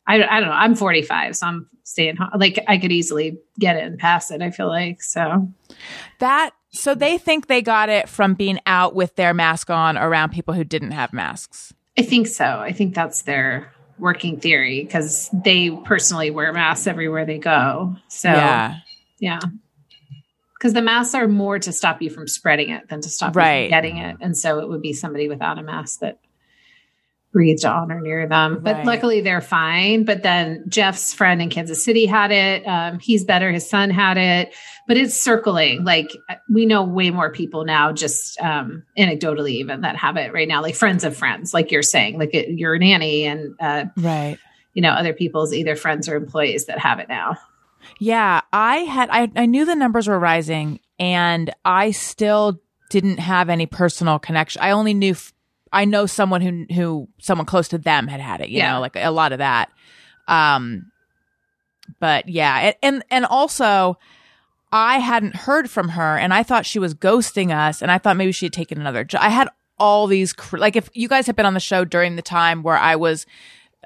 I, I don't know. I'm 45, so I'm staying home. Like I could easily get it and pass it. I feel like so. That so they think they got it from being out with their mask on around people who didn't have masks. I think so. I think that's their working theory because they personally wear masks everywhere they go. So yeah. Yeah. Because the masks are more to stop you from spreading it than to stop you Right. from getting it. And so it would be somebody without a mask that breathed on or near them. But Right. luckily they're fine. But then Jeff's friend in Kansas City had it. Um, he's better. His son had it. But it's circling. Like we know way more people now, just um, anecdotally, even that have it right now, like friends of friends, like you're saying, like it, your nanny and, uh, Right. you know, other people's either friends or employees that have it now. Yeah, I had I, I knew the numbers were rising and I still didn't have any personal connection. I only knew f- I know someone who who someone close to them had had it, you Yeah. know, like a lot of that. Um but yeah, and, and also I hadn't heard from her and I thought she was ghosting us and I thought maybe she had taken another job. I had all these cr- like if you guys had been on the show during the time where I was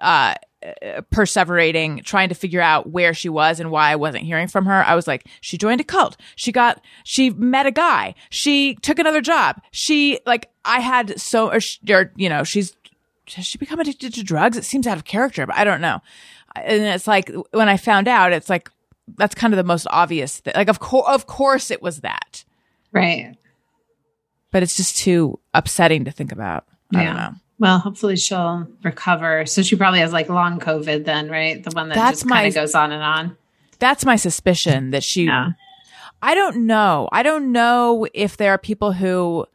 uh Uh, perseverating, trying to figure out where she was and why I wasn't hearing from her. I was like, she joined a cult. She got, she met a guy. She took another job. She, like, I had so, or, or you know, she's, has she become addicted to drugs? It seems out of character, but I don't know. And it's like, when I found out, it's like, that's kind of the most obvious thing. Like, of course, of course it was that, Right. but it's just too upsetting to think about. I don't Yeah. know. Well, hopefully she'll recover. So she probably has like long COVID then, right? The one that That's just kind of goes on and on. That's my suspicion that she, Yeah. I don't know. I don't know if there are people who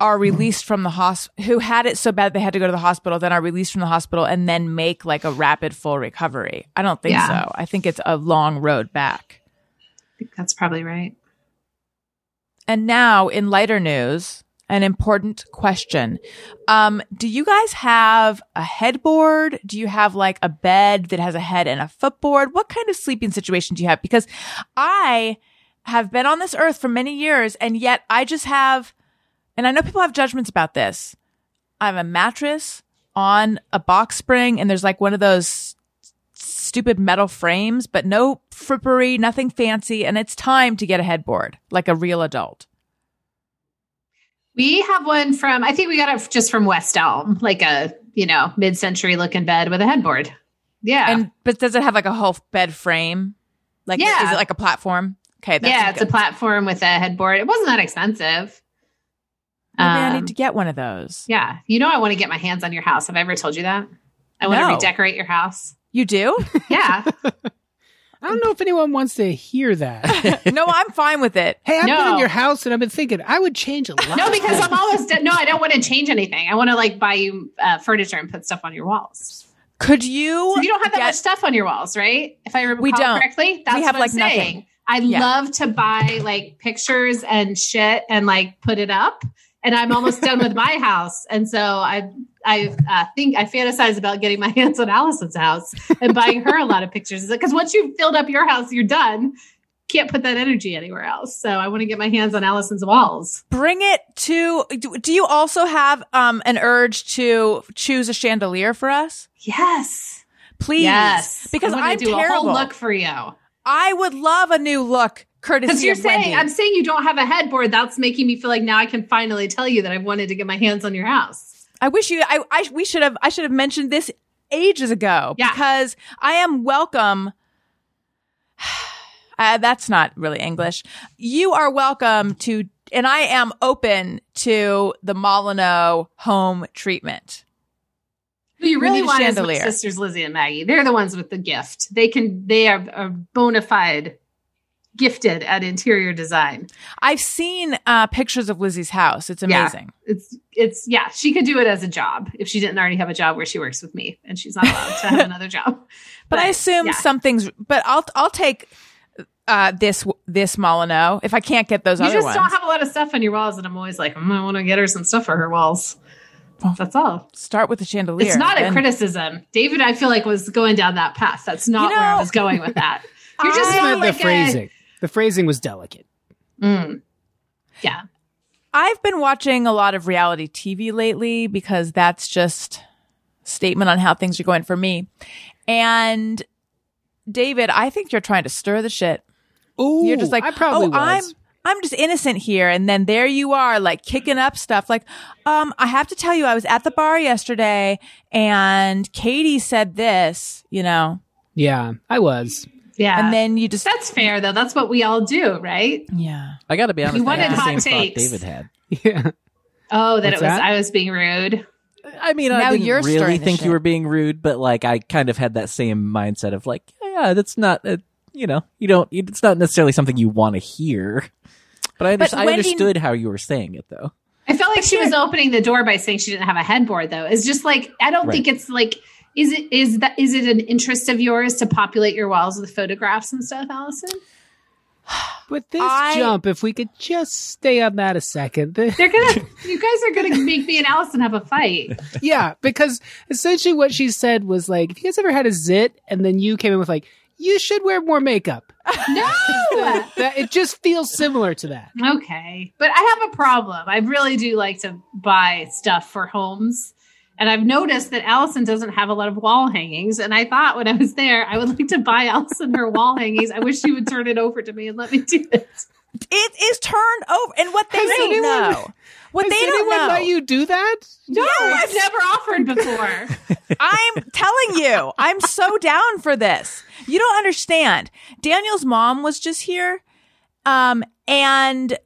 are released from the hospital who had it so bad they had to go to the hospital, then are released from the hospital and then make like a rapid full recovery. I don't think Yeah. so. I think it's a long road back. I think that's probably right. And now in lighter news, an important question. Um, do you guys have a headboard? Do you have like a bed that has a head and a footboard? What kind of sleeping situation do you have? Because I have been on this earth for many years and yet I just have, and I know people have judgments about this. I have a mattress on a box spring and there's like one of those stupid metal frames, but no frippery, nothing fancy. And it's time to get a headboard like a real adult. We have one from, I think we got it just from West Elm, like a, you know, mid century looking bed with a headboard. Yeah. And but does it have like a whole bed frame? Like Yeah. is it like a platform? Okay, that's yeah, it's a platform with a headboard. It wasn't that expensive. Maybe I Um, need to get one of those. Yeah. You know, I want to get my hands on your house. Have I ever told you that? I want No. to redecorate your house. You do? Yeah. I don't know if anyone wants to hear that. no, I'm fine with it. hey, I've been in your house and I've been thinking I would change a lot. no, because I'm almost done. No, I don't want to change anything. I want to like buy you uh, furniture and put stuff on your walls. Could you? You don't have that get- much stuff on your walls, right? If I recall We don't. correctly, that's We have, what like, I'm saying. nothing. I Yeah. love to buy like pictures and shit and like put it up. And I'm almost done with my house, and so I I uh, think I fantasize about getting my hands on Allison's house and buying her a lot of pictures. Because once you've filled up your house, you're done. Can't put that energy anywhere else. So I want to get my hands on Allison's walls. Bring it to. Do, you also have um an urge to choose a chandelier for us? Yes, Please, yes. because I wanna I'm do terrible. a whole look for you. I would love a new look, courtesy Because you're saying, Wendy. I'm saying you don't have a headboard. That's making me feel like now I can finally tell you that I've wanted to get my hands on your house. I wish you. I, I. We should have. I should have mentioned this ages ago. Yeah. Because I am welcome. Uh, that's not really English. You are welcome to, and I am open to the Molyneux home treatment. Who you really a want is my sisters Lizzie and Maggie. They're the ones with the gift. They can. They are, are bona fide gifted at interior design. I've seen uh, pictures of Lizzie's house. It's Yeah. amazing. It's it's yeah. She could do it as a job if she didn't already have a job where she works with me, and she's not allowed to have another job. But, I assume yeah. some things. But I'll I'll take uh, this this Molyneux if I can't get those you other just ones. don't have a lot of stuff on your walls, and I'm always like, mm, I want to get her some stuff for her walls. That's all. Start with the chandelier. It's not a criticism. David, I feel like was going down that path. That's not You where I was going with that. You're just I- not the like a- phrasing. The phrasing was delicate. Mm. Yeah. I've been watching a lot of reality TV lately because that's just statement on how things are going for me. And David, I think you're trying to stir the shit. Ooh, You're just like, I probably oh, was. I'm I'm just innocent here. And then there you are, like kicking up stuff. Like, um, I have to tell you, I was at the bar yesterday and Katie said this, you know, Yeah, I was. Yeah. and then you just, that's fair though. That's what we all do, right? yeah. I got to be honest. You I wanted had the hot same takes. David had. Yeah. Oh, that What's it was that? I was being rude. I mean, Now I didn't you're really stirring think shit. you were being rude, but like I kind of had that same mindset of like, yeah, that's not, a, you know, you don't. It's not necessarily something you want to hear. But I, under- But I Wendy- understood how you were saying it, though. I felt like she was opening the door by saying she didn't have a headboard though. It's just like I don't Right. think it's like is it is that is it an interest of yours to populate your walls with photographs and stuff, Allison? With this I- jump, if we could just stay on that a second. They're gonna you guys are gonna make me and Allison have a fight. yeah, because essentially what she said was like, if you guys ever had a zit and then you came in with like, you should wear more makeup. No. That it just feels similar to that. Okay. But I have a problem. I really do like to buy stuff for homes. And I've noticed that Allison doesn't have a lot of wall hangings. And I thought when I was there, I would like to buy Allison her wall hangings. I wish she would turn it over to me and let me do it. It is turned over. And what they Has don't anyone- know, what Has they don't know, let you do that? No, I've never offered before. I'm telling you, I'm so down for this. You don't understand. Daniel's mom was just here. Um, and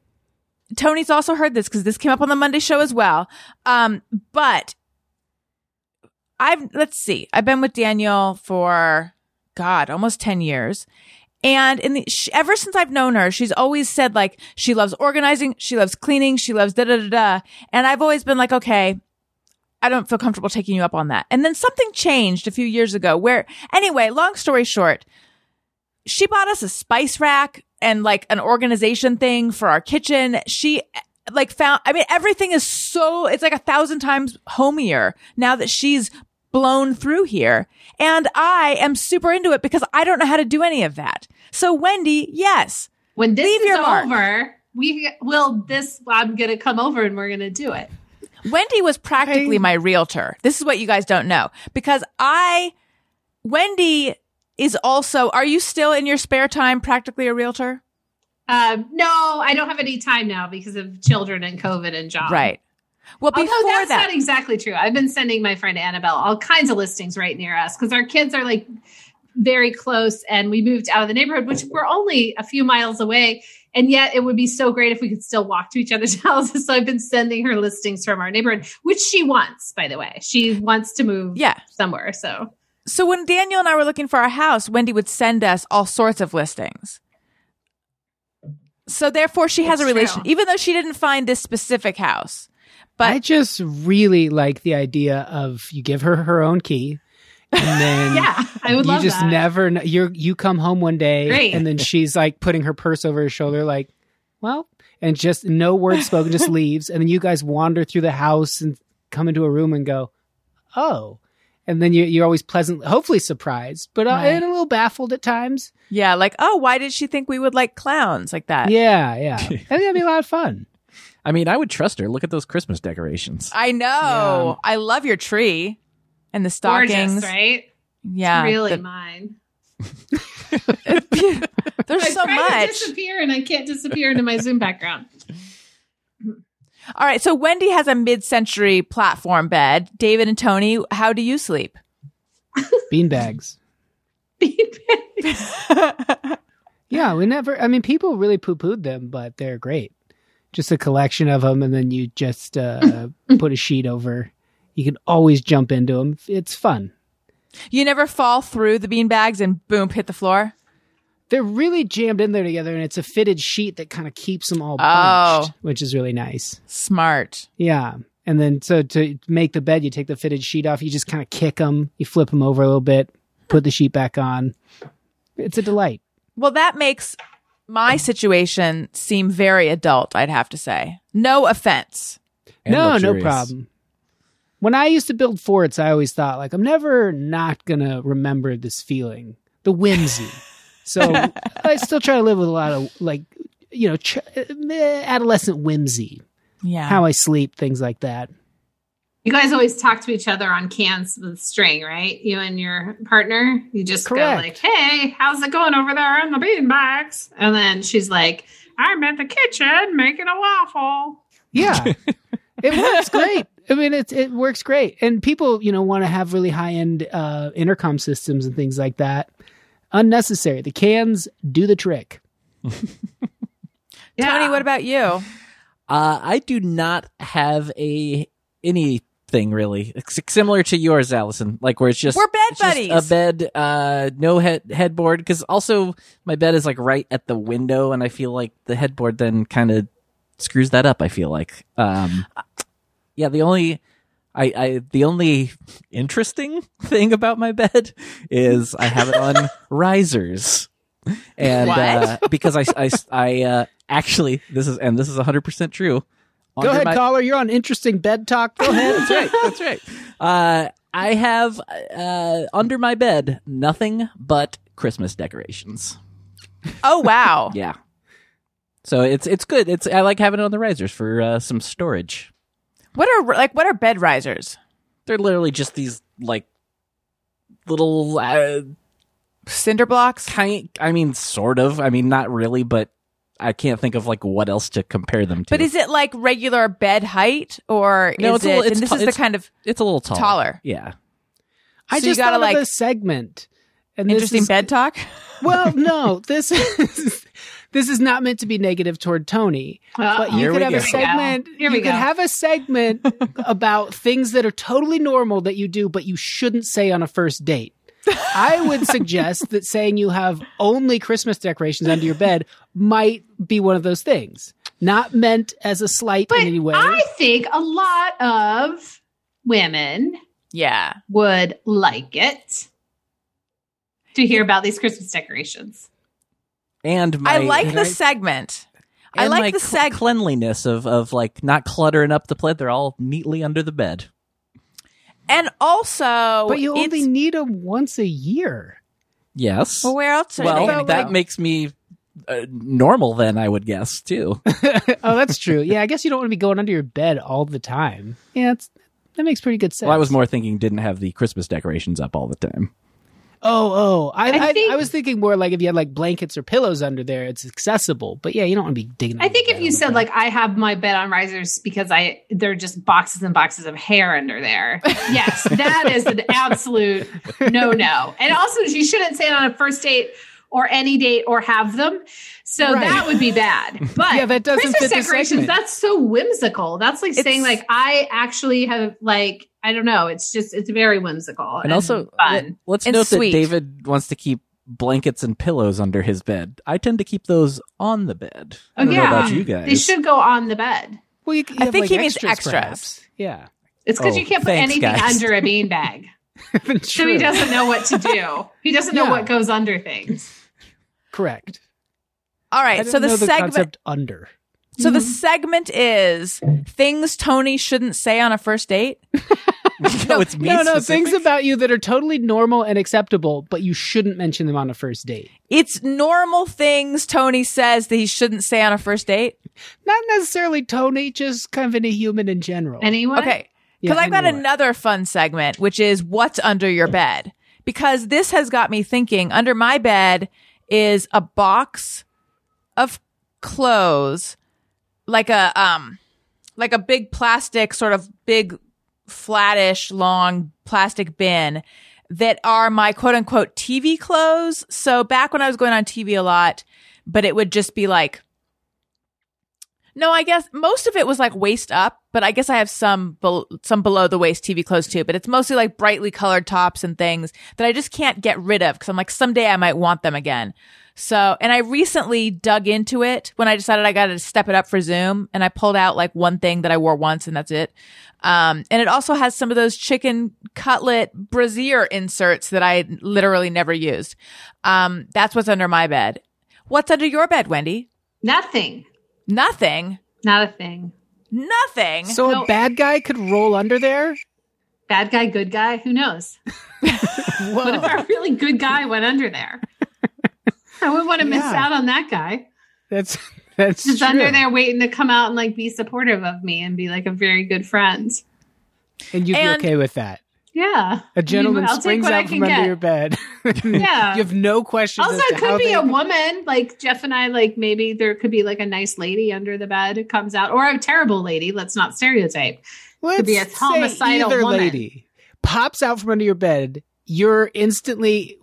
Tony's also heard this because this came up on the Monday show as well. Um, but I've, let's see, I've been with Daniel for God, almost 10 years. And in the, sh ever since I've known her, she's always said like she loves organizing, she loves cleaning, she loves da da da da. And I've always been like, okay, I don't feel comfortable taking you up on that. And then something changed a few years ago where, anyway, long story short, she bought us a spice rack and like an organization thing for our kitchen. She like found, I mean, everything is so, it's like a thousand times homier now that she's blown through here. And I am super into it because I don't know how to do any of that. So Wendy, yes. When this Leave is your mark. over, we will this I'm gonna come over and we're gonna do it. Wendy was practically I- my realtor. This is what you guys don't know because I, Wendy is also, are you still in your spare time practically a realtor? Um, no, I don't have any time now because of children and COVID and job. Right. Well, Although before that's that, not exactly true. I've been sending my friend Annabelle all kinds of listings right near us because our kids are like very close and we moved out of the neighborhood, which we're only a few miles away. And yet it would be so great if we could still walk to each other's houses. So I've been sending her listings from our neighborhood, which she wants, by the way. She wants to move yeah. somewhere. So So when Daniel and I were looking for our house, Wendy would send us all sorts of listings. So therefore, she has a relation, true. even though she didn't find this specific house. But I just really like the idea of you give her her own key, and then yeah, I would you love just that. never you you come home one day Great. and then she's like putting her purse over her shoulder like well and just no words spoken just leaves and then you guys wander through the house and come into a room and go oh and then you, you're always pleasant hopefully surprised but uh, Right. and a little baffled at times yeah, like, oh, why did she think we would like clowns like that? yeah yeah i think that'd be a lot of fun I mean, I would trust her. Look at those Christmas decorations. I know. I love your tree and the stockings. Gorgeous, right? Yeah. really the- mine. there's I so try to much. disappear and I can't disappear into my Zoom background. All right. So Wendy has a mid-century platform bed. David and Tony, how do you sleep? Beanbags. Beanbags yeah we never i mean people really poo-pooed them but they're great just a collection of them and then you just uh, put a sheet over. You can always jump into them it's fun. You never fall through the bean bags and boom, hit the floor. they're really jammed in there together and it's a fitted sheet that kind of keeps them all Oh. which is really nice. Smart. yeah. And then so to make the bed you take the fitted sheet off you just kind of kick them you flip them over a little bit put the sheet back on. It's a delight. Well, that makes my situation seem very adult, I'd have to say. No offense. And no, luxurious. no problem. When I used to build forts, I always thought like I'm never not gonna remember this feeling, the whimsy. so I still try to live with a lot of like, you know, ch- eh, adolescent whimsy. Yeah. How I sleep, things like that. You guys always talk to each other on cans with string, right? You and your partner. You just Correct. go like, "Hey, how's it going over there in the beanbags?" And then she's like, I'm at the kitchen making a waffle. Yeah. it works great. I mean, it it works great, and people, you know, want to have really high end uh, intercom systems and things like that. Unnecessary. The cans do the trick. Tony, what about you? Uh, I do not have a anything really It's similar to yours, Allison. Like where it's just We're bed buddies. a bed, uh, no head headboard. Because also my bed is like right at the window, and I feel like the headboard then kind of screws that up. I feel like, um, yeah. The only I, I the only interesting thing about my bed is I have it on risers. And uh, because I, I, I uh, actually this is and this is 100% true. Go ahead, my- caller. You're on interesting bed talk. Go ahead. that's right. That's right. Uh, I have uh, under my bed nothing but Christmas decorations. Oh wow. Yeah. So it's it's good. It's I like having it on the risers for uh, some storage. What are like what are bed risers? They're literally just these like little uh, Cinder blocks? kind. I mean, sort of. I mean, not really, but I can't think of like what else to compare them to. But is it like regular bed height or No, is it's a it little- it's and this ta- is the kind of it's a little taller. taller. Yeah. I So you just gotta, like- of a segment. And this interesting is- bed talk? Well, no, this is this is not meant to be negative toward Tony. But you could have go. a segment. Here you could go. have a segment about things that are totally normal that you do, but you shouldn't say on a first date. I would suggest that saying you have only Christmas decorations under your bed might be one of those things. Not meant as a slight But in any way. I think a lot of women Yeah. would like it to hear about these Christmas decorations. And my I like the Right. segment. I like my the cl- seg cleanliness of of like not cluttering up the bed. They're all neatly under the bed. And also but you only need them once a year. Yes. well, where else are well, they gonna that go? makes me uh, normal then. I would guess too. oh, that's true. Yeah, I guess you don't want to be going under your bed all the time. Yeah, it's, that makes pretty good sense. well, I was more thinking didn't have the Christmas decorations up all the time. Oh, oh. I, I I, think- I was thinking more like if you had like blankets or pillows under there, it's accessible. But yeah, you don't want to be digging. I think if you said like I have my bed on risers because I they're just boxes and boxes of hair under there. Yes, that is an absolute no no. And also you shouldn't say it on a first date or any date or have them. So Right. that would be bad. But Yeah, that doesn't Christmas fit the decorations, that's so whimsical. That's like saying like I actually have like I don't know. It's just it's very whimsical And also, fun. let, us And note sweet. that David wants to keep blankets and pillows under his bed. I tend to keep those on the bed. I Oh, don't know oh, yeah. about you guys. They should go on the bed. well, you, you I have, think like, he means extras, extras. perhaps. Yeah, It's because Oh, you can't put thanks, anything guys. under a beanbag. So he doesn't know what to do. He doesn't know what goes under things. Correct. All right. I didn't So the the segment concept under. So the segment is things Tony shouldn't say on a first date. no, it's me no, no, specific? things about you that are totally normal and acceptable, but you shouldn't mention them on a first date. It's normal things Tony says that he shouldn't say on a first date. Not necessarily Tony, just kind of any human in general. Anyone? Okay. Yeah, Because I've got anyone. another fun segment, which is what's under your bed. Because this has got me thinking under my bed is a box of clothes, like a, um, like a big plastic, sort of big, flattish, long plastic bin that are my quote unquote TV clothes. So back when I was going on TV a lot, but it would just be like, no, I guess most of it was like waist up, but I guess I have some some below the waist TV clothes too. But it's mostly like brightly colored tops and things that I just can't get rid of because I'm like someday I might want them again. So, and I recently dug into it when I decided I got to step it up for Zoom, and I pulled out like one thing that I wore once, and that's it. Um, and it also has some of those chicken cutlet brassiere inserts that I literally never used. Um, that's what's under my bed. What's under your bed, Wendy? Nothing. Nothing. Not a thing. Nothing. So No. a bad guy could roll under there. Bad guy, good guy. Who knows? What if Whoa, a really good guy went under there? I wouldn't want to miss out on that guy. that's that's Just true. under there waiting to come out and like be supportive of me and be like a very good friend. and you'd And- be okay with that. Yeah. A gentleman I'll take springs out can from under get. your bed. Yeah. you have no question. Also, it could be they- a woman. Like Jeff and I, like maybe there could be like a nice lady under the bed who comes out, or a terrible lady. Let's not stereotype. Let's be a say homicidal either woman. lady pops out from under your bed. You're instantly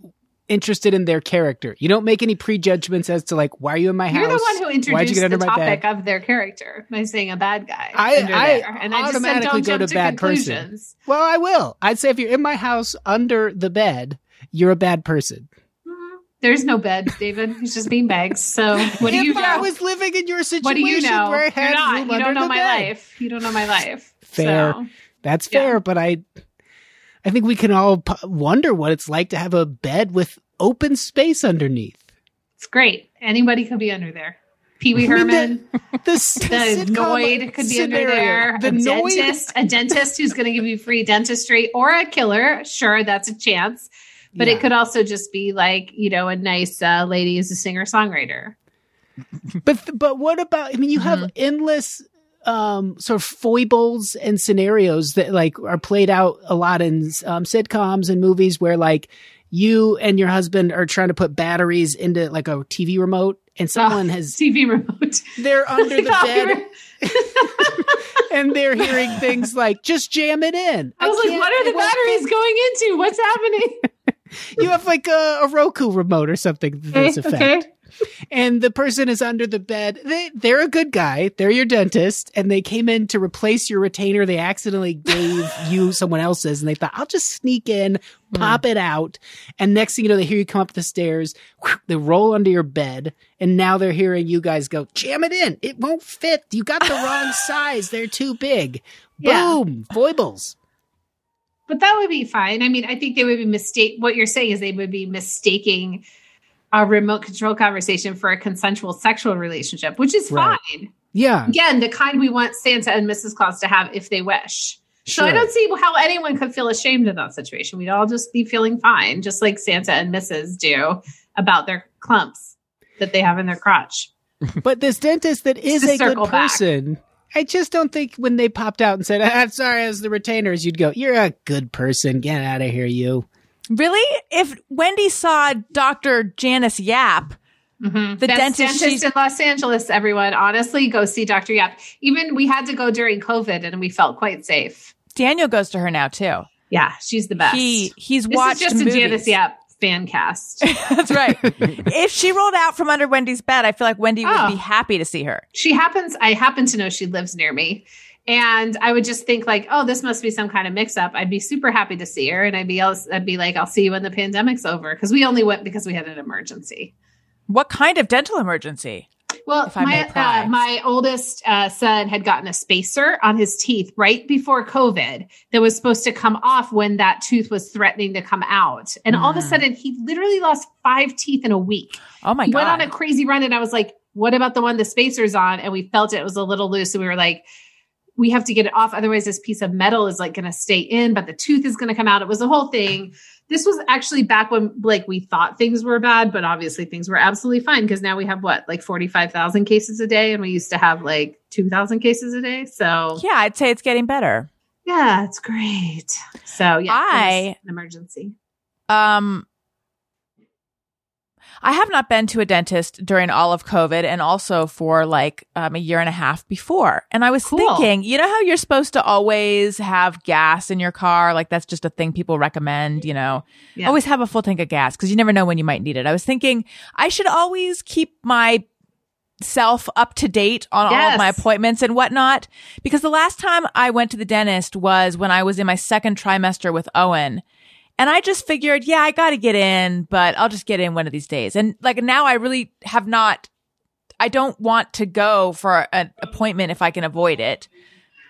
interested in their character. You don't make any prejudgments as to like, why are you in my house? You're the one who introduced the topic of their character by saying a bad guy. I- I and I just said automatically go jump to bad person. Well, I will. I'd say if you're in my house under the bed, you're a bad person. Mhm. There's no bed, David. He's just beanbags. So what do if you I was living in your situation what do you know? where I You're not. You don't know my bed. life. You don't know my life. Fair. So, That's Yeah. fair, but I, I think we can all p- wonder what it's like to have a bed with open space underneath. it's great. Anybody could be under there. Pee Wee I mean, Herman. The, the Noid could be under there. The a Noid, dentist, a dentist who's going to give you free dentistry, or a killer. Sure, that's a chance. But Yeah. it could also just be like you know a nice uh, lady who's a singer songwriter. But but what about? I mean, you have Mm-hmm. endless um sort of foibles and scenarios that like are played out a lot in um, sitcoms and movies where like you and your husband are trying to put batteries into like a TV remote and someone has TV remote. they're under the bed and they're hearing things like just jam it in. I was like, what are the batteries going into? What's happening? you have like a, a Roku remote or something to this Okay, effect. okay. And the person is under the bed. They they're a good guy. They're your dentist, and they came in to replace your retainer. They accidentally gave you someone else's, and they thought I'll just sneak in, pop hmm. it out, and next thing you know, they hear you come up the stairs. whew, They roll under your bed, and now they're hearing you guys go, "Jam it in! It won't fit. You got the wrong size. They're too big." Yeah. Boom! Foibles. But that would be fine. I mean, I think they would be mistake. What you're saying is they would be mistaking a remote control conversation for a consensual sexual relationship, which is Right. fine. Yeah. Again, the kind we want Santa and Mrs. Claus to have if they wish. So I don't see how anyone could feel ashamed of that situation. We'd all just be feeling fine, just like Santa and Mrs. do about their clumps that they have in their crotch. But this dentist that is a good circle back. person, I just don't think when they popped out and said, "I'm sorry, as the retainers," you'd go, "You're a good person. Get out of here, you." Really? If Wendy saw Dr. Janice Yap, Mhm. The Best dentist dentist in Los Angeles, everyone. Honestly, go see Dr. Yap. Even we had to go during COVID and we felt quite safe. Daniel goes to her now too. Yeah, she's the best. He he's this watched is just movies. a Janice Yap fan cast. That's right. if she rolled out from under Wendy's bed, I feel like Wendy would Oh. be happy to see her. she happens i happen to know she lives near me and i would just think like oh this must be some kind of mix up i'd be super happy to see her and i'd be else i'd be like i'll see you when the pandemic's over because we only went because we had an emergency What kind of dental emergency? well my uh, my oldest uh, son had gotten a spacer on his teeth right before covid that was supposed to come off when that tooth was threatening to come out and all of a Mm. sudden he literally lost five teeth in a week Oh my he god! went on a crazy run and I was like, what about the one the spacer's on? And we felt it was a little loose. And we were like, we have to get it off. Otherwise, this piece of metal is like going to stay in, but the tooth is going to come out. It was a whole thing. This was actually back when like we thought things were bad, but obviously things were absolutely fine because now we have what, like 45,000 cases a day. And we used to have like 2,000 cases a day. So yeah, I'd say it's getting better. yeah, it's great. So yeah, I- an emergency. Um, I have not been to a dentist during all of COVID and also for like um, a year and a half before. And I was Cool. thinking, you know how you're supposed to always have gas in your car? Like that's just a thing people recommend, you know? Yeah. Always have a full tank of gas because you never know when you might need it. I was thinking I should always keep my self up to date on all of my appointments and whatnot. Because the last time I went to the dentist was when I was in my second trimester with Owen. And I just figured, yeah, I got to get in, but I'll just get in one of these days. And like now I really have not, I don't want to go for an appointment if I can avoid it.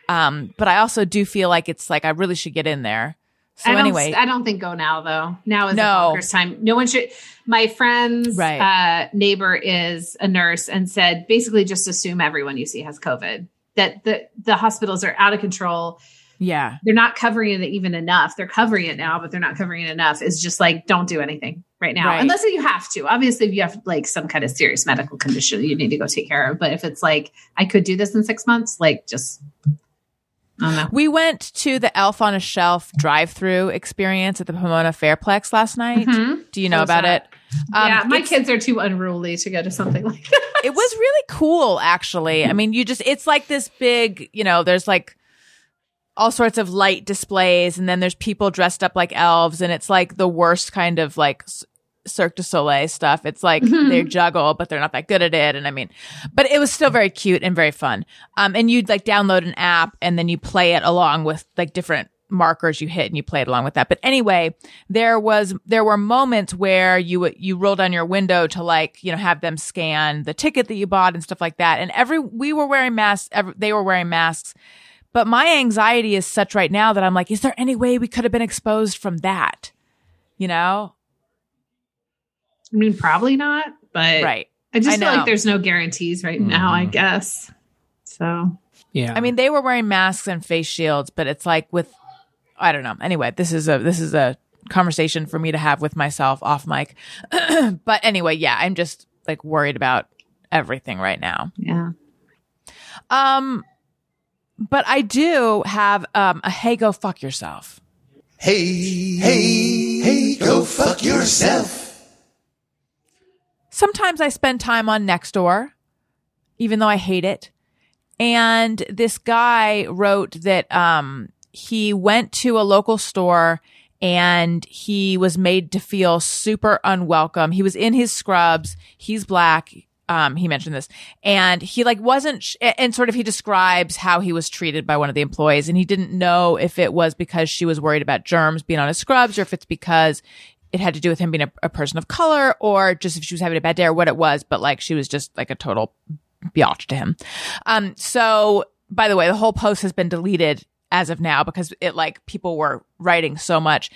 Um, but I also do feel like it's like I really should get in there. So I anyway, I don't think go now though. Now is No. the bonkers time. No one should. My friend's Right. uh, neighbor is a nurse and said basically just assume everyone you see has COVID. That the the hospitals are out of control. Yeah. They're not covering it even enough. They're covering it now, but they're not covering it enough. It's just like don't do anything right now Right. unless you have to. Obviously, if you have like some kind of serious medical condition you need to go take care of. But if it's like I could do this in six months, like just I don't know. We went to the Elf on a Shelf drive-through experience at the Pomona Fairplex last night. Mhm. Do you know was about that? it? Um, yeah, my kids are too unruly to go to something like that. it was really cool actually i mean you just it's like this big you know there's like all sorts of light displays and then there's people dressed up like elves and it's like the worst kind of like Cirque du Soleil stuff. It's like they juggle, but they're not that good at it. And I mean, but it was still very cute and very fun. Um, and you'd like download an app and then you play it along with like different markers you hit and you play it along with that. But anyway, there was, there were moments where you, you roll down your window to like, you know, have them scan the ticket that you bought and stuff like that. And every, we were wearing masks, every, they were wearing masks. But my anxiety is such right now that I'm like, is there any way we could have been exposed from that? You know? I mean, probably not, but Right. I just I feel know. like there's no guarantees right now, I guess. So Yeah. I mean, they were wearing masks and face shields, but it's like with, I don't know. Anyway, this is a, this is a conversation for me to have with myself off mic. but anyway, yeah, I'm just like worried about everything right now. yeah. Um, but I do have, um, a hey, go fuck yourself. Hey, hey, hey, go fuck yourself. sometimes I spend time on Nextdoor, even though I hate it. And this guy wrote that um, he went to a local store and he was made to feel super unwelcome. He was in his scrubs. He's black. Um, he mentioned this and he like wasn't, sh- and sort of he describes how he was treated by one of the employees and he didn't know if it was because she was worried about germs being on his scrubs or if it's because it had to do with him being a, a person of color or just if she was having a bad day or what it was, but like she was just like a total biatch to him. Um, so by the way, the whole post has been deleted as of now because it like people were writing so much.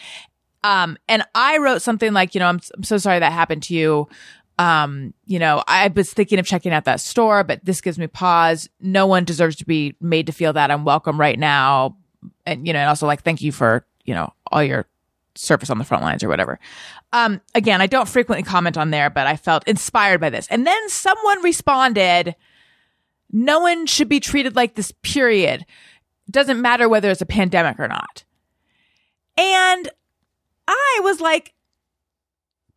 Um, and I wrote something like, you know, I'm, I'm so sorry that happened to you. Um, you know, I was thinking of checking out that store, but this gives me pause. No one deserves to be made to feel that unwelcome right now. And, you know, and also like, thank you for, you know, all your service on the front lines or whatever. Um, again, I don't frequently comment on there, but I felt inspired by this. And then someone responded, no one should be treated like this, period. Doesn't matter whether it's a pandemic or not. And I was like,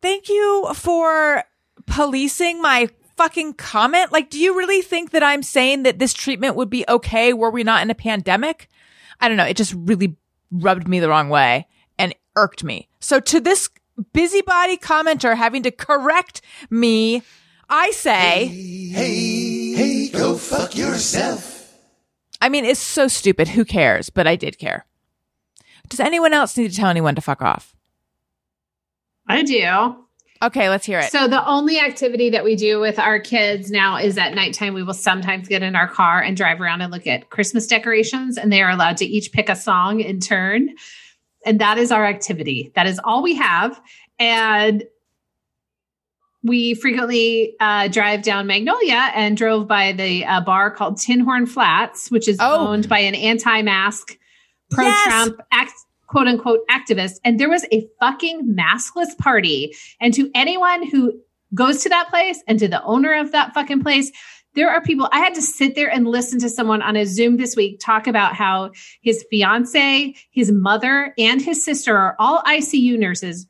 thank you for policing my fucking comment. Like, do you really think that I'm saying that this treatment would be okay were we not in a pandemic? I don't know. It just really rubbed me the wrong way and irked me. So to this busybody commenter having to correct me, I say, Hey, hey, go fuck yourself. I mean, it's so stupid. Who cares? But I did care. Does anyone else need to tell anyone to fuck off? I do. Okay, let's hear it. So the only activity that we do with our kids now is at nighttime. We will sometimes get in our car and drive around and look at Christmas decorations, and they are allowed to each pick a song in turn. And that is our activity. That is all we have. And we frequently uh, drive down Magnolia and drove by the uh, bar called Tinhorn Flats, which is Oh. owned by an anti-mask, pro-Trump, act, quote unquote activist. And there was a fucking maskless party. And to anyone who goes to that place and to the owner of that fucking place, there are people. I had to sit there and listen to someone on a Zoom this week talk about how his fiance, his mother, and his sister are all ICU nurses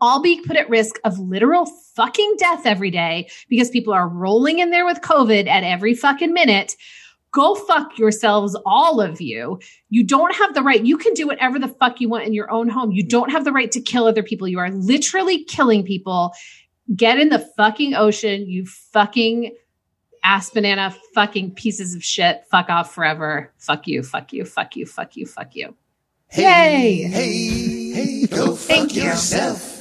all being put at risk of literal fucking death every day because people are rolling in there with COVID at every fucking minute. Go fuck yourselves, all of you. You don't have the right. You can do whatever the fuck you want in your own home. You mm. don't have the right to kill other people. You are literally killing people. Get in the fucking ocean, you fucking ass banana fucking pieces of shit. Fuck off forever. Fuck you, fuck you, fuck you, fuck you, fuck you. Hey, Yay. hey, hey, go fuck Thank you. yourself.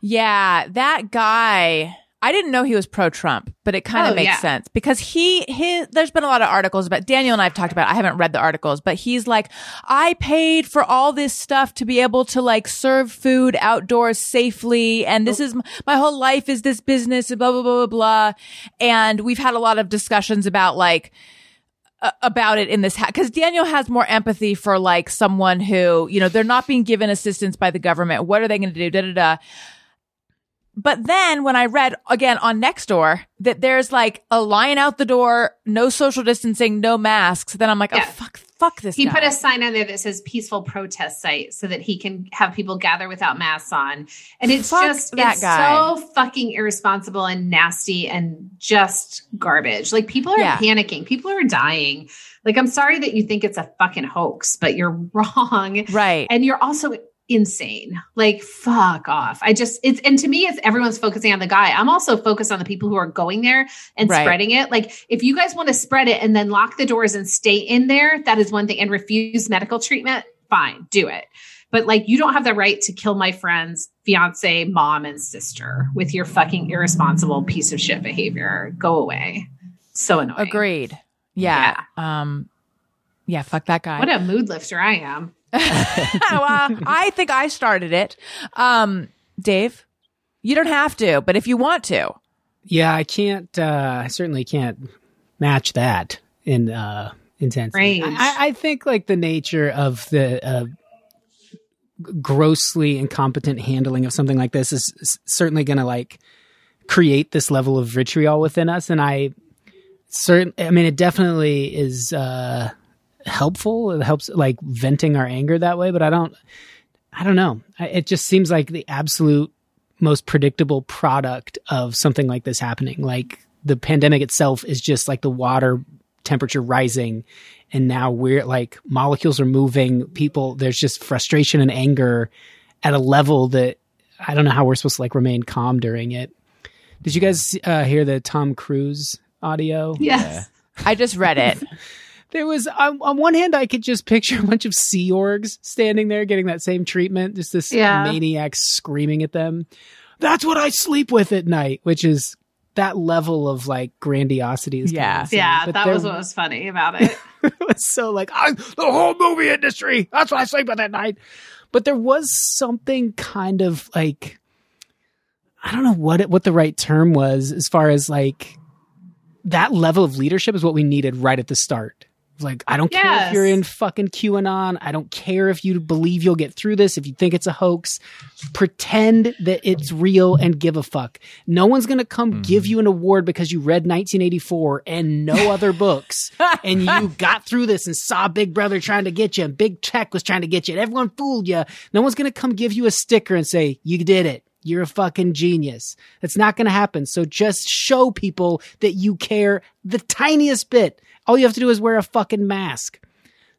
Yeah, that guy. I didn't know he was pro Trump, but it kind of Oh, makes yeah. sense because he his there's been a lot of articles about Daniel and I've talked about. it. I haven't read the articles, but he's like, I paid for all this stuff to be able to like serve food outdoors safely, and this is my whole life is this business, blah blah blah blah blah. And we've had a lot of discussions about like about it in this because Daniel has more empathy for like someone who you know they're not being given assistance by the government. What are they going to do? Da da da. But then when I read again on Nextdoor that there's like a line out the door, no social distancing, no masks, then I'm like, oh, Yeah. oh fuck fuck this He guy. put a sign on there that says peaceful protest site so that he can have people gather without masks on. And it's Fuck just that it's guy. so fucking irresponsible and nasty and just garbage. Like people are Yeah. panicking. People are dying. Like I'm sorry that you think it's a fucking hoax, but you're wrong. right. And you're also insane. Like fuck off. I just it's and to me it's everyone's focusing on the guy. I'm also focused on the people who are going there and Right. spreading it. Like if you guys want to spread it and then lock the doors and stay in there, that is one thing and refuse medical treatment, fine, do it. But like you don't have the right to kill my friend's fiance, mom and sister with your fucking irresponsible piece of shit behavior. Go away. So annoying. Agreed. Yeah. Um. Yeah. Fuck that guy. What a mood lifter I am. well, I think I started it. Um, Dave, you don't have to, but if you want to, Yeah, I can't. Uh, I certainly can't match that in uh, intensity. I, I think like the nature of the uh, grossly incompetent handling of something like this is s- certainly going to like create this level of vitriol within us, and I certain. I mean, it definitely is uh, helpful. It helps like venting our anger that way, but I don't. I don't know. I, it just seems like the absolute most predictable product of something like this happening. Like the pandemic itself is just like the water temperature rising and now we're like molecules are moving people there's just frustration and anger at a level that i don't know how we're supposed to like remain calm during it did you guys uh, hear the tom cruise audio Yes. I just read it. there was on, on one hand i could just picture a bunch of sea orgs standing there getting that same treatment just this Yeah. maniac screaming at them that's what i sleep with at night which is that level of like grandiosity is kinda Yeah. Yeah, But that there was what was funny about it it. was so like I'm the whole movie industry that's what i sleep with at night but there was something kind of like i don't know what it, what the right term was as far as like that level of leadership is what we needed right at the start like i don't care if you're in fucking qanon i don't care if you believe you'll get through this if you think it's a hoax pretend that it's real and give a fuck no one's gonna come mm-hmm. give you an award because you read 1984 and no other books and you got through this and saw Big Brother trying to get you, and Big Tech was trying to get you, and everyone fooled you. No one's gonna come give you a sticker and say you did it. You're a fucking genius. That's not gonna happen. So just show people that you care the tiniest bit. All you have to do is wear a fucking mask.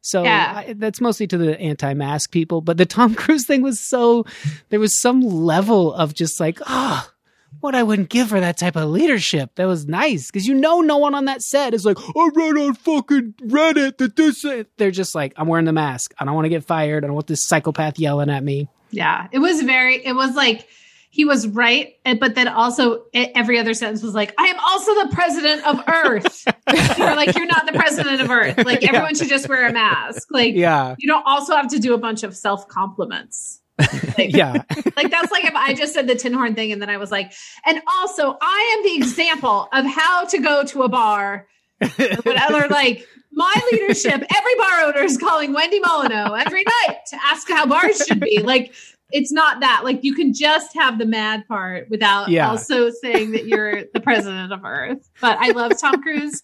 So Yeah. I, that's mostly to the anti-mask people, but the Tom Cruise thing was so there was some level of just like ah. what I wouldn't give for that type of leadership. That was nice because you know no one on that set is like, I read on fucking Reddit that this. They're just like, I'm wearing the mask. I don't want to get fired. I don't want this psychopath yelling at me. Yeah, it was very. It was like he was right, but then also every other sentence was like, "I am also the president of Earth." you're like, you're not the president of Earth. Like everyone should just wear a mask. Like Yeah, you don't also have to do a bunch of self compliments. Like, yeah, like that's like if I just said the Tinhorn thing and then I was like, and also I am the example of how to go to a bar, whatever. Like my leadership, every bar owner is calling Wendy Molyneux every night to ask how bars should be. Like it's not that. Like you can just have the mad part without Yeah. also saying that you're the president of Earth. But I love Tom Cruise.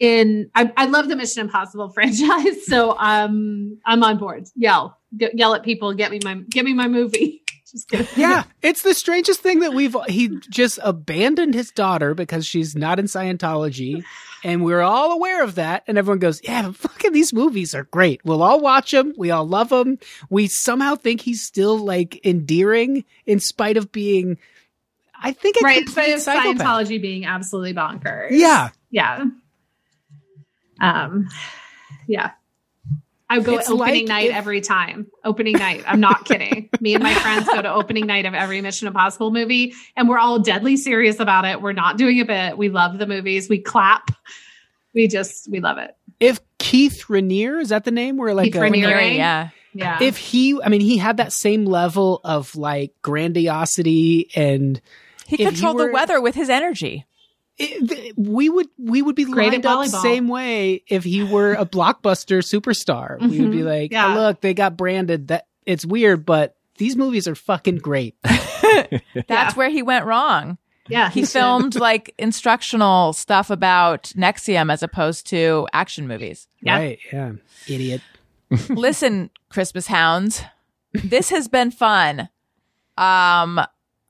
In I, I love the Mission Impossible franchise, so um I'm on board. Yell, G- yell at people, get me my get me my movie. Yeah. It's the strangest thing that we've he just abandoned his daughter because she's not in Scientology, and we're all aware of that. And everyone goes, "Yeah, but fucking these movies are great. We'll all watch them. We all love them. We somehow think he's still like endearing in spite of being." I think right. complete So psychopath. Scientology being absolutely bonkers. Yeah, Yeah. Um, yeah. I go It's opening like night if- every time. Opening night. I'm not kidding. Me and my friends go to opening night of every Mission Impossible movie, and we're all deadly serious about it. We're not doing a bit. We love the movies. We clap. We just we love it. if Keith Rainier is that the name? We're like Keith a- Raniere. Yeah. Yeah. if he, I mean, he had that same level of like grandiosity and He If you controlled were- the weather with his energy. It, we would we would be Great lined at up volleyball. same way if he were a blockbuster superstar. We would be Mhm. like, Yeah. oh, look, they got branded. That it's weird, but these movies are fucking great. That's where he went wrong. Yeah, He should. filmed like instructional stuff about NXIVM as opposed to action movies. Yeah. Right. Yeah. Idiot. Listen, Christmas hounds, this has been fun. Um,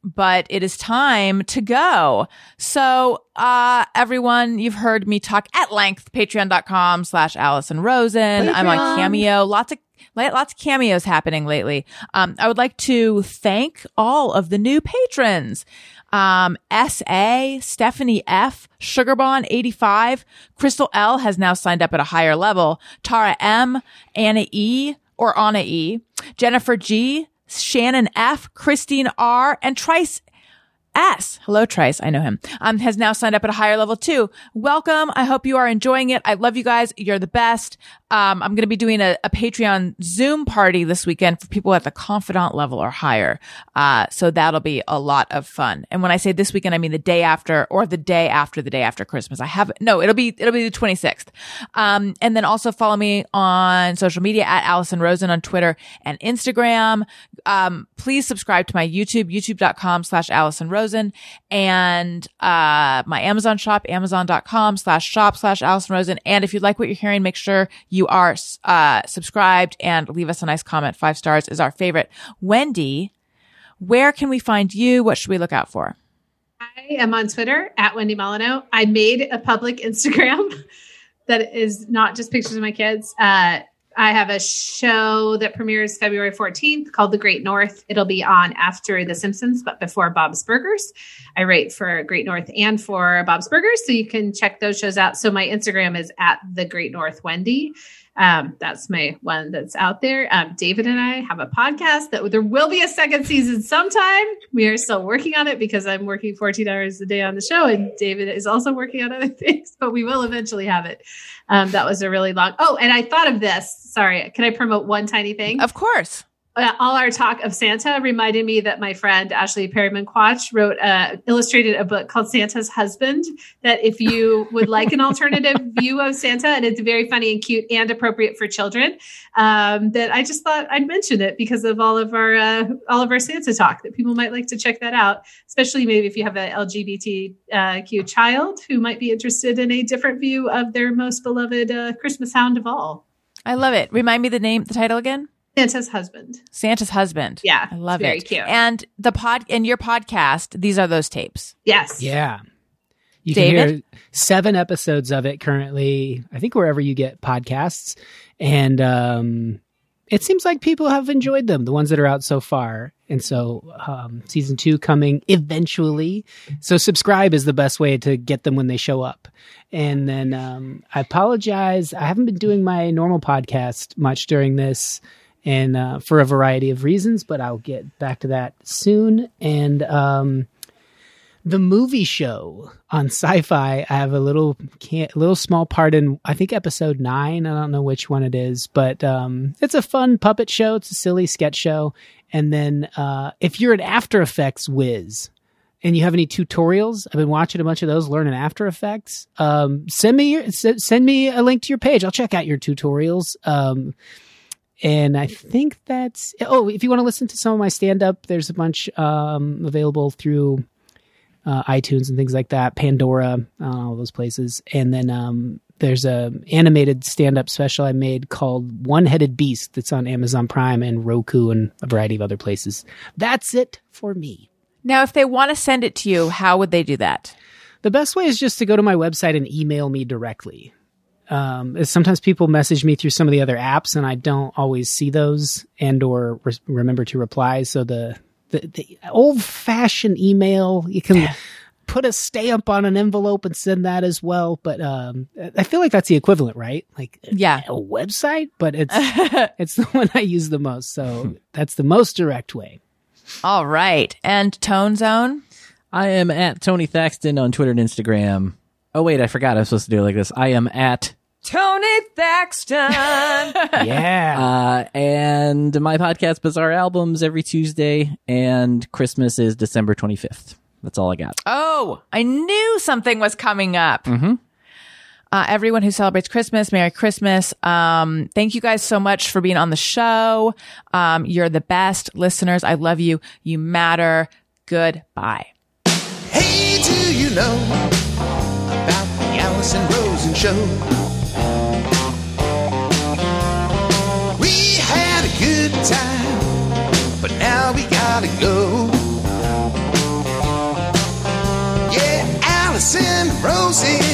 but it is time to go. So, uh, everyone, you've heard me talk at length, patreon.com slash Allison Rosen. I'm on Cameo. Lots of, lots of cameos happening lately. Um, I would like to thank all of the new patrons. Um, S.A., Stephanie F., Sugarbon 85, Crystal L has now signed up at a higher level, Tara M., Anna E., or Anna E., Jennifer G., Shannon F., Christine R., and Trice S. Hello, Trice. I know him. Um, has now signed up at a higher level too. Welcome. I hope you are enjoying it. I love you guys. You're the best. Um, I'm going to be doing a, a Patreon Zoom party this weekend for people at the confidant level or higher. Uh, so that'll be a lot of fun. And when I say this weekend, I mean the day after or the day after the day after Christmas. I have, no, it'll be, it'll be the 26th. Um, and then also follow me on social media at Allison Rosen on Twitter and Instagram. Um, please subscribe to my YouTube, youtube.com slash Allison Rosen and, uh, my Amazon shop, amazon.com slash shop slash Allison Rosen. And if you like what you're hearing, make sure you are, uh, subscribed and leave us a nice comment. Five stars is our favorite. Wendy, where can we find you? What should we look out for? I am on Twitter at Wendy Molyneux. I made a public Instagram that is not just pictures of my kids. Uh, I have a show that premieres February 14th called The Great North. It'll be on after The Simpsons, but before Bob's Burgers. I write for Great North and for Bob's Burgers, so you can check those shows out. So my Instagram is at The Great North Wendy. Um, that's my one that's out there. Um, David and I have a podcast that there will be a second season sometime. We are still working on it because I'm working 14 hours a day on the show, and David is also working on other things, but we will eventually have it. Um, that was a really long. Oh, and I thought of this. Sorry, can I promote one tiny thing? Of course. Uh, all our talk of Santa reminded me that my friend Ashley Perryman Quach wrote uh, illustrated a book called Santa's Husband. That if you would like an alternative view of Santa, and it's very funny and cute and appropriate for children, um, that I just thought I'd mention it because of all of our uh, all of our Santa talk. That people might like to check that out, especially maybe if you have an LGBTQ child who might be interested in a different view of their most beloved uh, Christmas hound of all, I love it. Remind me the name, the title again? Santa's Husband. Santa's husband. Yeah, I love it's very it. cute. And the pod and your podcast, these are those tapes. Yes. Yeah. You David? can hear seven episodes of it currently, I think wherever you get podcasts. And um, it seems like people have enjoyed them, the ones that are out so far. And so um, season two coming eventually. So subscribe is the best way to get them when they show up. And then um, I apologize. I haven't been doing my normal podcast much during this and uh, for a variety of reasons, but I'll get back to that soon. And um, the movie show on sci-fi i have a little little small part in i think episode nine. I don't know which one it is but um, it's a fun puppet show. It's a silly sketch show. And then uh, if you're an after effects whiz and you have any tutorials i've been watching a bunch of those learning after effects um, send me your, send me a link to your page. I'll check out your tutorials. Um, and I think that's oh, if you want to listen to some of my stand up, there's a bunch um, available through uh, iTunes and things like that, Pandora, uh, all those places. And then um, there's a animated stand up special I made called One Headed Beast that's on Amazon Prime and Roku and a variety of other places. That's it for me. Now, if they want to send it to you, how would they do that? The best way is just to go to my website and email me directly. Um, is sometimes people message me through some of the other apps, and I don't always see those and or re- remember to reply. So the the, the old fashioned email, you can put a stamp on an envelope and send that as well. But um, I feel like that's the equivalent, right? Like Yeah. a website, but it's it's the one I use the most. So that's the most direct way. All right. And Tone Zone? I am at Tony Thaxton on Twitter and Instagram. Oh wait, I forgot I'm supposed to do it like this. I am at Tony Thaxton. Yeah. uh and my podcast Bizarre Albums every Tuesday and Christmas is December 25th. That's all I got. oh, I knew something was coming up. Uh, everyone who celebrates Christmas, Merry Christmas. Um, thank you guys so much for being on the show. Um, you're the best listeners. I love you. You matter. Goodbye. Hey, do you know about the Allison Rosen show. We had a good time, but now we gotta go. Yeah, Allison Rosen.